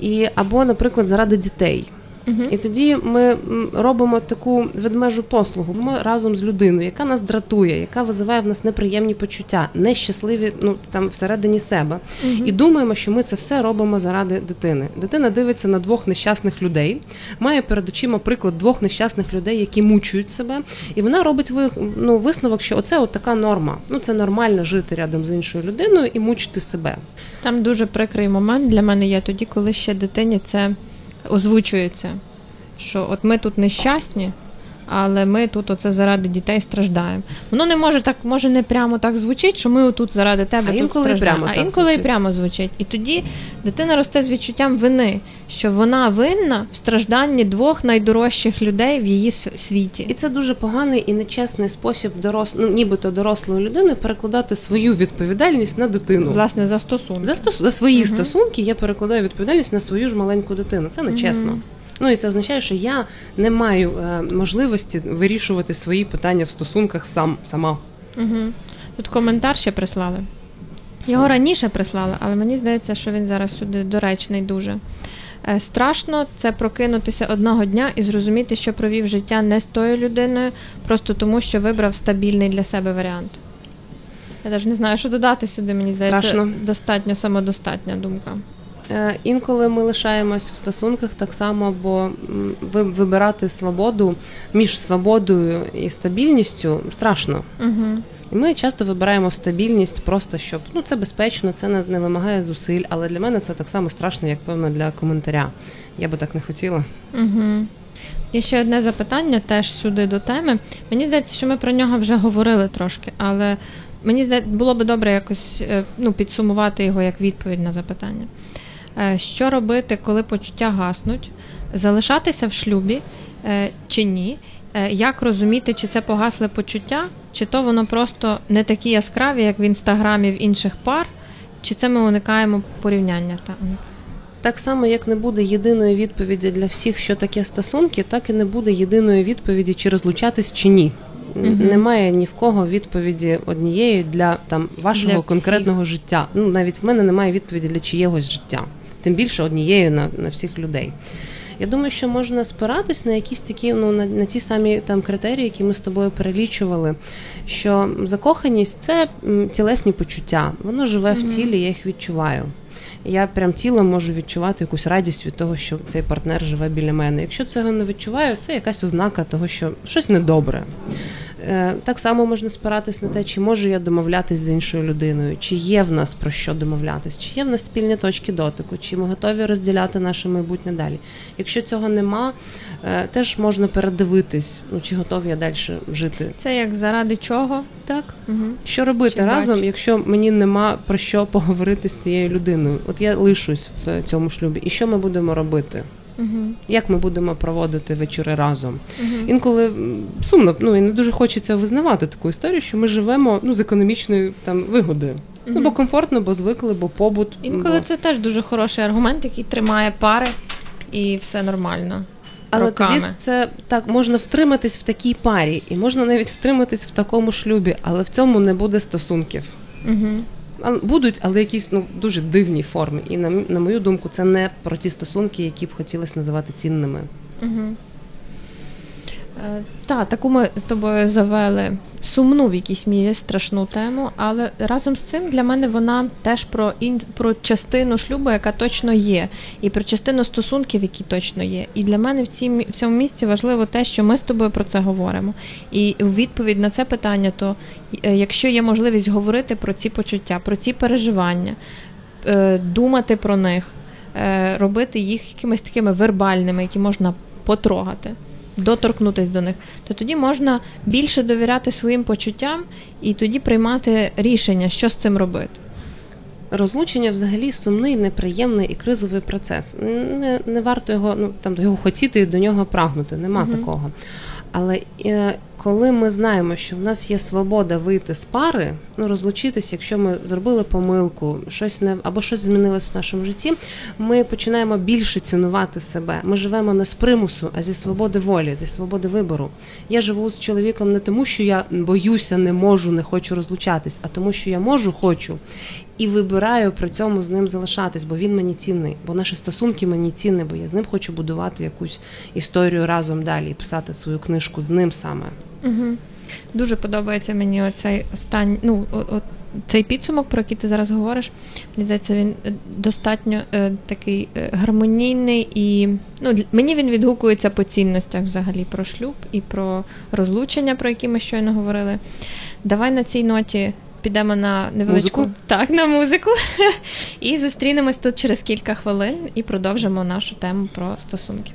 І, або, наприклад, заради дітей. Угу. І тоді ми робимо таку ведмежу послугу. Ми разом з людиною, яка нас дратує, яка визиває в нас неприємні почуття, нещасливі ну там всередині себе. І думаємо, що ми це все робимо заради дитини. Дитина дивиться на двох нещасних людей, має перед очима приклад двох нещасних людей, які мучують себе, і вона робить ну, висновок, що оце от така норма. Ну це нормально жити рядом з іншою людиною і мучити себе. Там дуже прикрий момент для мене є тоді, коли ще дитині це озвучується. Що от ми тут нещасні, але ми тут оце заради дітей страждаємо. Воно не може так, може не прямо так звучить, що ми отут заради тебе А тут інколи страждаємо. прямо а так інколи і звучить. прямо звучить. І тоді дитина росте з відчуттям вини, що вона винна в стражданні двох найдорожчих людей в її світі. І це дуже поганий і нечесний спосіб дорос... ну, нібито дорослої людини перекладати свою відповідальність на дитину. Власне, за стосунки. За, стос... за свої Мгм. стосунки я перекладаю відповідальність на свою ж маленьку дитину. Це нечесно. Мгм. Ну і це означає, що я не маю е, можливості вирішувати свої питання в стосунках сам сама. Угу. Тут коментар ще прислали. Його раніше прислали, але мені здається, що він зараз сюди доречний дуже. Е, Страшно це прокинутися одного дня і зрозуміти, що провів життя не з тою людиною, просто тому, що вибрав стабільний для себе варіант. Я навіть не знаю, що додати сюди, мені здається, Страшно. достатньо самодостатня думка. Е, Інколи ми лишаємось в стосунках так само, бо вибирати свободу між свободою і стабільністю страшно. Угу. І ми часто вибираємо стабільність просто щоб ну це безпечно, це не, не вимагає зусиль. Але для мене це так само страшно, як певно для коментаря. Я би так не хотіла. Угу. І ще одне запитання теж сюди до теми. Мені здається, що ми про нього вже говорили трошки, але мені здається, було би добре якось е, ну, підсумувати його як відповідь на запитання. Е, Що робити, коли почуття гаснуть? Залишатися в шлюбі е, чи ні? Е, Як розуміти, чи це погасле почуття, чи то воно просто не такі яскраві, як в інстаграмі в інших пар, чи це ми уникаємо порівняння? Та, уникаємо. Так само, як не буде єдиної відповіді для всіх, що таке стосунки, так і не буде єдиної відповіді, чи розлучатись чи ні. Н- Немає ні в кого відповіді однієї для там вашого Для конкретного життя. Ну навіть в мене немає відповіді для чиєгось життя, тим більше однією на, на всіх людей. Я думаю, що можна спиратись на якісь такі, ну на, на ті самі там критерії, які ми з тобою перелічували. Що закоханість це тілесні почуття, воно живе в тілі, я їх відчуваю. Я прям тілом можу відчувати якусь радість від того, що цей партнер живе біля мене. Якщо цього не відчуваю, це якась ознака того, що щось недобре. Е, Так само можна спиратись на те, чи можу я домовлятись з іншою людиною, чи є в нас про що домовлятись, чи є в нас спільні точки дотику, чи ми готові розділяти наше майбутнє далі. Якщо цього нема, е, теж можна передивитись, ну чи готові я далі жити. Це як заради чого? Так, Угу. що робити Чи разом, бачу. якщо мені нема про що поговорити з цією людиною? От я лишусь в цьому шлюбі, і що ми будемо робити? Угу. Як ми будемо проводити вечори разом? Інколи сумно, ну і не дуже хочеться визнавати таку історію, що ми живемо ну з економічної там вигоди. Ну бо комфортно, бо звикли, бо побут. Інколи бо... це теж дуже хороший аргумент, який тримає пари, і все нормально. Але роками. тоді це так можна втриматись в такій парі, і можна навіть втриматись в такому шлюбі, але в цьому не буде стосунків. Угу. Будуть, але якісь ну дуже дивні форми. І на, на мою думку, це не про ті стосунки, які б хотілося називати цінними. Угу. Е, та, таку ми з тобою завели сумну в якійсь мірі страшну тему, але разом з цим для мене вона теж про ін... про частину шлюбу, яка точно є, і про частину стосунків, які точно є. І для мене в, цій... в цьому місці важливо те, що ми з тобою про це говоримо. І у відповідь на це питання, то е, якщо є можливість говорити про ці почуття, про ці переживання, е, думати про них, е, робити їх якимись такими вербальними, які можна потрогати, доторкнутись до них, то тоді можна більше довіряти своїм почуттям і тоді приймати рішення, що з цим робити. Розлучення взагалі сумний, неприємний і кризовий процес. Не, не варто його ну там його хотіти і до нього прагнути. Нема угу. такого. Але е, коли ми знаємо, що в нас є свобода вийти з пари, ну розлучитись, якщо ми зробили помилку, щось не або щось змінилось в нашому житті, ми починаємо більше цінувати себе. Ми живемо не з примусу, а зі свободи волі, зі свободи вибору. Я живу з чоловіком не тому, що я боюся, не можу, не хочу розлучатись, а тому, що я можу, хочу. І вибираю при цьому з ним залишатись, бо він мені цінний, бо наші стосунки мені цінні, бо я з ним хочу будувати якусь історію разом далі і писати свою книжку з ним саме. Угу. Дуже подобається мені оцей останній, ну, о- о- цей підсумок, про який ти зараз говориш. Мені здається, він е, достатньо е, такий е, гармонійний і ну, мені він відгукується по цінностях взагалі про шлюб і про розлучення, про які ми щойно говорили. Давай на цій ноті підемо на невеличку Музику? так, на музику. і зустрінемось тут через кілька хвилин і продовжимо нашу тему про стосунки.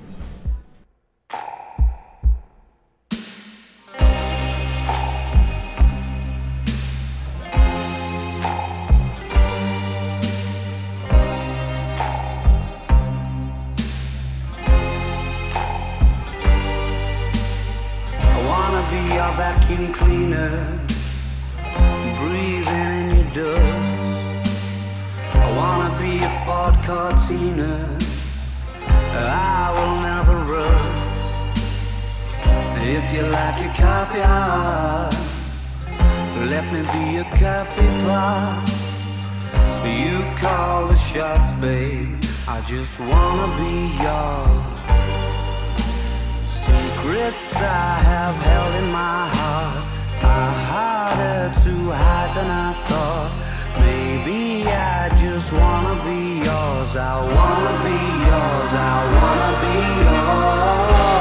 Vacuum cleaner, you like your coffee hot, let me be your coffee pot. You call the shots, babe. I just wanna be yours. Secrets I have held in my heart are harder to hide than I thought. Maybe I just wanna be yours. I wanna be yours. I wanna be yours.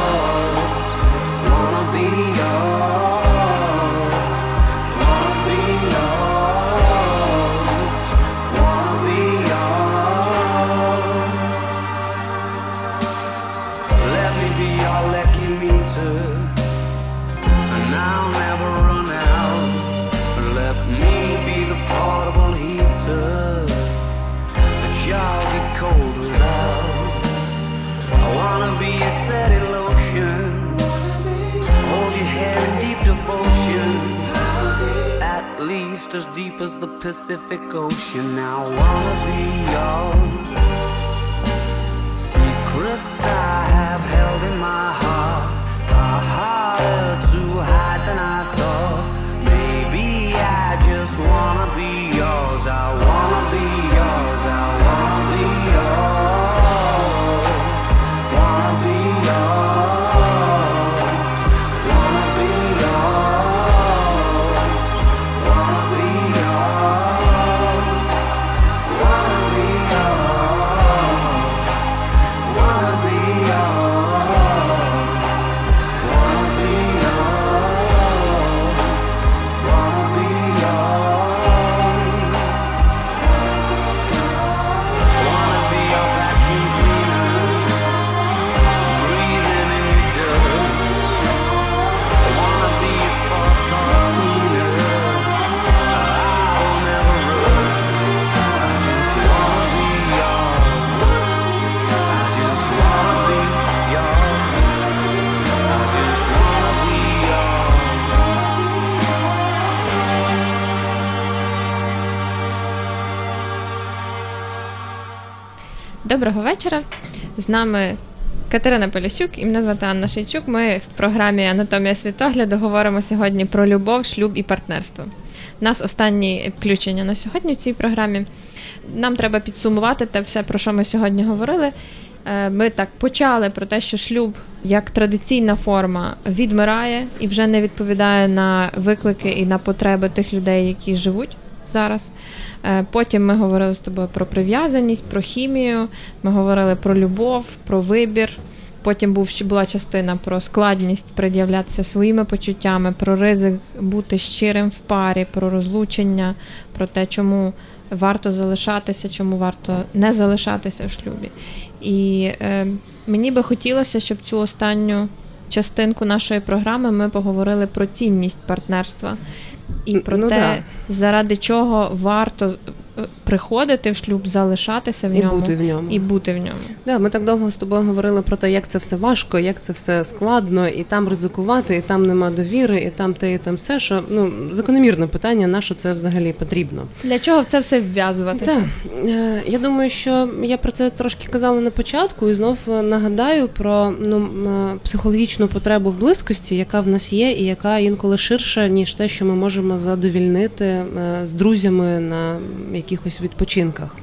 As deep as the Pacific Ocean. I wanna be yours. Secrets I have held in my heart are harder to hide than I thought. Maybe I just wanna be yours. I wanna be Доброго вечора. З нами Катерина Поліщук і мене звати Анна Шейчук. Ми в програмі Анатомія світогляду говоримо сьогодні про любов, шлюб і партнерство. У нас останні включення на сьогодні в цій програмі. Нам треба підсумувати те все, про що ми сьогодні говорили. Е, Ми так почали про те, що шлюб як традиційна форма відмирає і вже не відповідає на виклики і на потреби тих людей, які живуть зараз. Е, Потім ми говорили з тобою про прив'язаність, про хімію. Ми говорили про любов, про вибір. Потім був була частина про складність пред'являтися своїми почуттями, про ризик бути щирим в парі, про розлучення, про те, чому варто залишатися, чому варто не залишатися в шлюбі. І е, мені би хотілося, щоб цю останню частинку нашої програми ми поговорили про цінність партнерства і про Ну те, да. заради чого варто приходити в шлюб, залишатися в І ньому бути в ньому. і бути в ньому. Да, ми так довго з тобою говорили про те, як це все важко, як це все складно, і там ризикувати, і там нема довіри, і там те, і там все. Що ну закономірне питання, на що це взагалі потрібно. Для чого в це все вв'язуватися? Так, Е, я думаю, що я про це трошки казала на початку, і знов нагадаю про ну е, психологічну потребу в близькості, яка в нас є, і яка інколи ширша, ніж те, що ми можемо задовільнити е, з друзями на якихось відпочинках.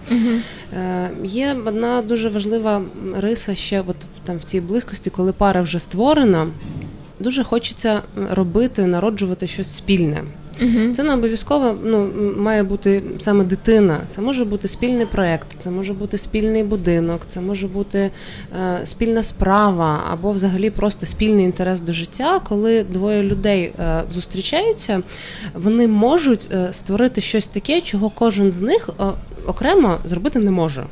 Е, Є одна дуже важлива риса ще, от там в цій близькості, коли пара вже створена. Дуже хочеться робити, народжувати щось спільне. Це не обов'язково ну, має бути саме дитина. Це може бути спільний проект, це може бути спільний будинок, це може бути е, спільна справа або взагалі просто спільний інтерес до життя. Коли двоє людей е, зустрічаються, вони можуть е, створити щось таке, чого кожен з них е, окремо зробити не може.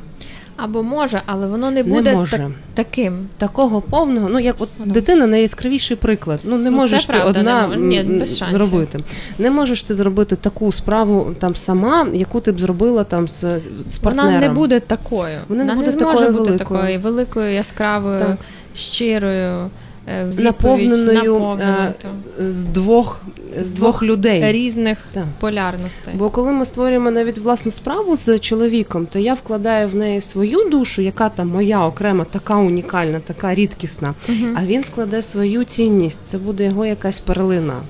Або може, але воно не Не буде може. так- таким. Такого повного, ну як от Воно. дитина найяскравіший приклад. Ну не Ну, можеш ти правда, одна не мож- ні, без зробити. Не можеш ти зробити таку справу там сама, яку ти б зробила там з, з партнером. Вона не буде такою. Вона не буде буде зможе такою бути великою. такою великою, яскравою, Так. щирою, відповідь, наповненою е, з двох з двох людей. різних Так. полярностей. Бо коли ми створюємо навіть власну справу з чоловіком, то я вкладаю в неї свою душу, яка там моя окрема, така унікальна, така рідкісна. А він вкладе свою цінність. Це буде його якась перлина.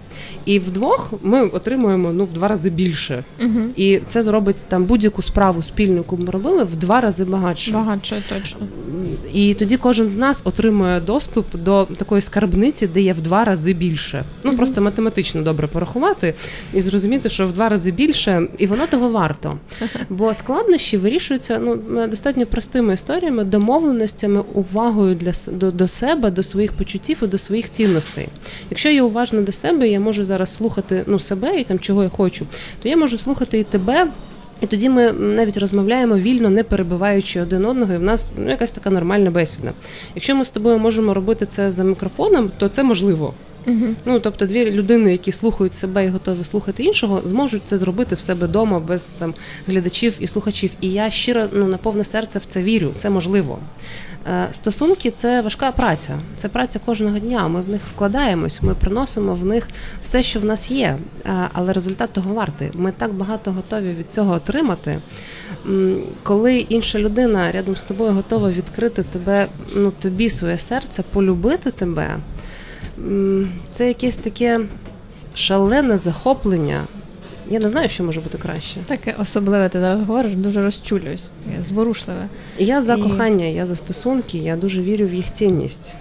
І вдвох ми отримуємо ну в два рази більше. Мгм. І це зробить там будь-яку справу спільну, яку ми робили, в два рази багатше. Багатше точно. І тоді кожен з нас отримує доступ до такої скарбниці, де є в два рази більше. Ну просто математично добре порахувати і зрозуміти, що в два рази більше, і воно того варто. (laughs) Бо складнощі вирішуються ну достатньо простими історіями, домовленостями, увагою для до, до себе, до своїх почуттів і до своїх цінностей. Якщо я уважна до себе, я можу зараз слухати ну себе і там чого я хочу, то я можу слухати і тебе. І тоді ми навіть розмовляємо вільно, не перебиваючи один одного, і в нас ну, якась така нормальна бесіда. Якщо ми з тобою можемо робити це за мікрофоном, то це можливо. Ну тобто, дві людини, які слухають себе і готові слухати іншого, зможуть це зробити в себе вдома без там глядачів і слухачів. І я щиро ну на повне серце в це вірю. Це можливо. Е, Стосунки це важка праця. Це праця кожного дня. Ми в них вкладаємось, ми приносимо в них все, що в нас є. Е, Але результат того вартий. Ми так багато готові від цього отримати. Коли інша людина рядом з тобою готова відкрити тебе, ну тобі своє серце, полюбити тебе. Це якесь таке шалене захоплення. Я не знаю, що може бути краще. Таке особливе ти зараз говориш, дуже розчулююсь, я зворушливе. Я за І- кохання, я за стосунки, я дуже вірю в їх цінність.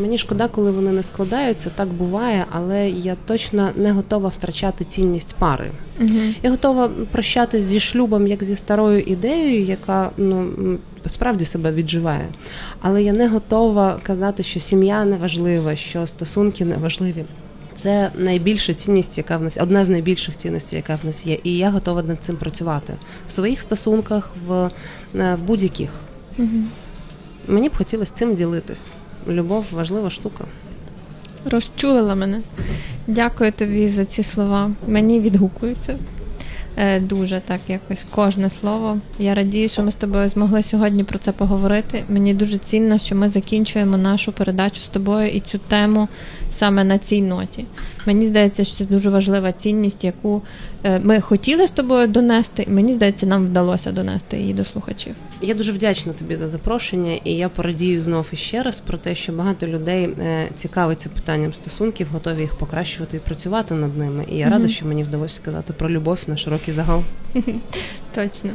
Мені шкода, коли вони не складаються, так буває, але я точно не готова втрачати цінність пари. Я готова прощатись зі шлюбом як зі старою ідеєю, яка ну справді себе відживає. Але я не готова казати, що сім'я не важлива, що стосунки не важливі. Це найбільша цінність, яка в нас одна з найбільших цінностей, яка в нас є. І я готова над цим працювати в своїх стосунках, в, е, в будь-яких. Мені б хотілося цим ділитись. Любов важлива штука. Розчулила мене. Дякую тобі за ці слова. Мені відгукуються. Е, Дуже так, якось кожне слово. Я радію, що ми з тобою змогли сьогодні про це поговорити. Мені дуже цінно, що ми закінчуємо нашу передачу з тобою і цю тему саме на цій ноті. Мені здається, що це дуже важлива цінність, яку е, ми хотіли з тобою донести, і мені здається, нам вдалося донести її до слухачів. Я дуже вдячна тобі за запрошення, і я порадію знов іще раз про те, що багато людей е, цікавиться питанням стосунків, готові їх покращувати і працювати над ними. І я рада, що мені вдалося сказати про любов на широкий загал. (laughs) Точно.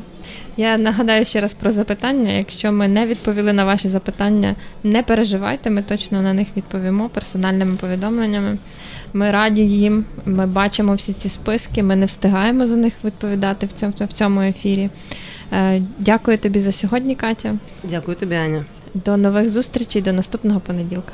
Я нагадаю ще раз про запитання. Якщо ми не відповіли на ваші запитання, не переживайте, ми точно на них відповімо персональними повідомленнями. Ми раді їм, ми бачимо всі ці списки, ми не встигаємо за них відповідати в цьому, в цьому ефірі. Е, Дякую тобі за сьогодні, Катя. Дякую тобі, Аня. До нових зустрічей, до наступного понеділка.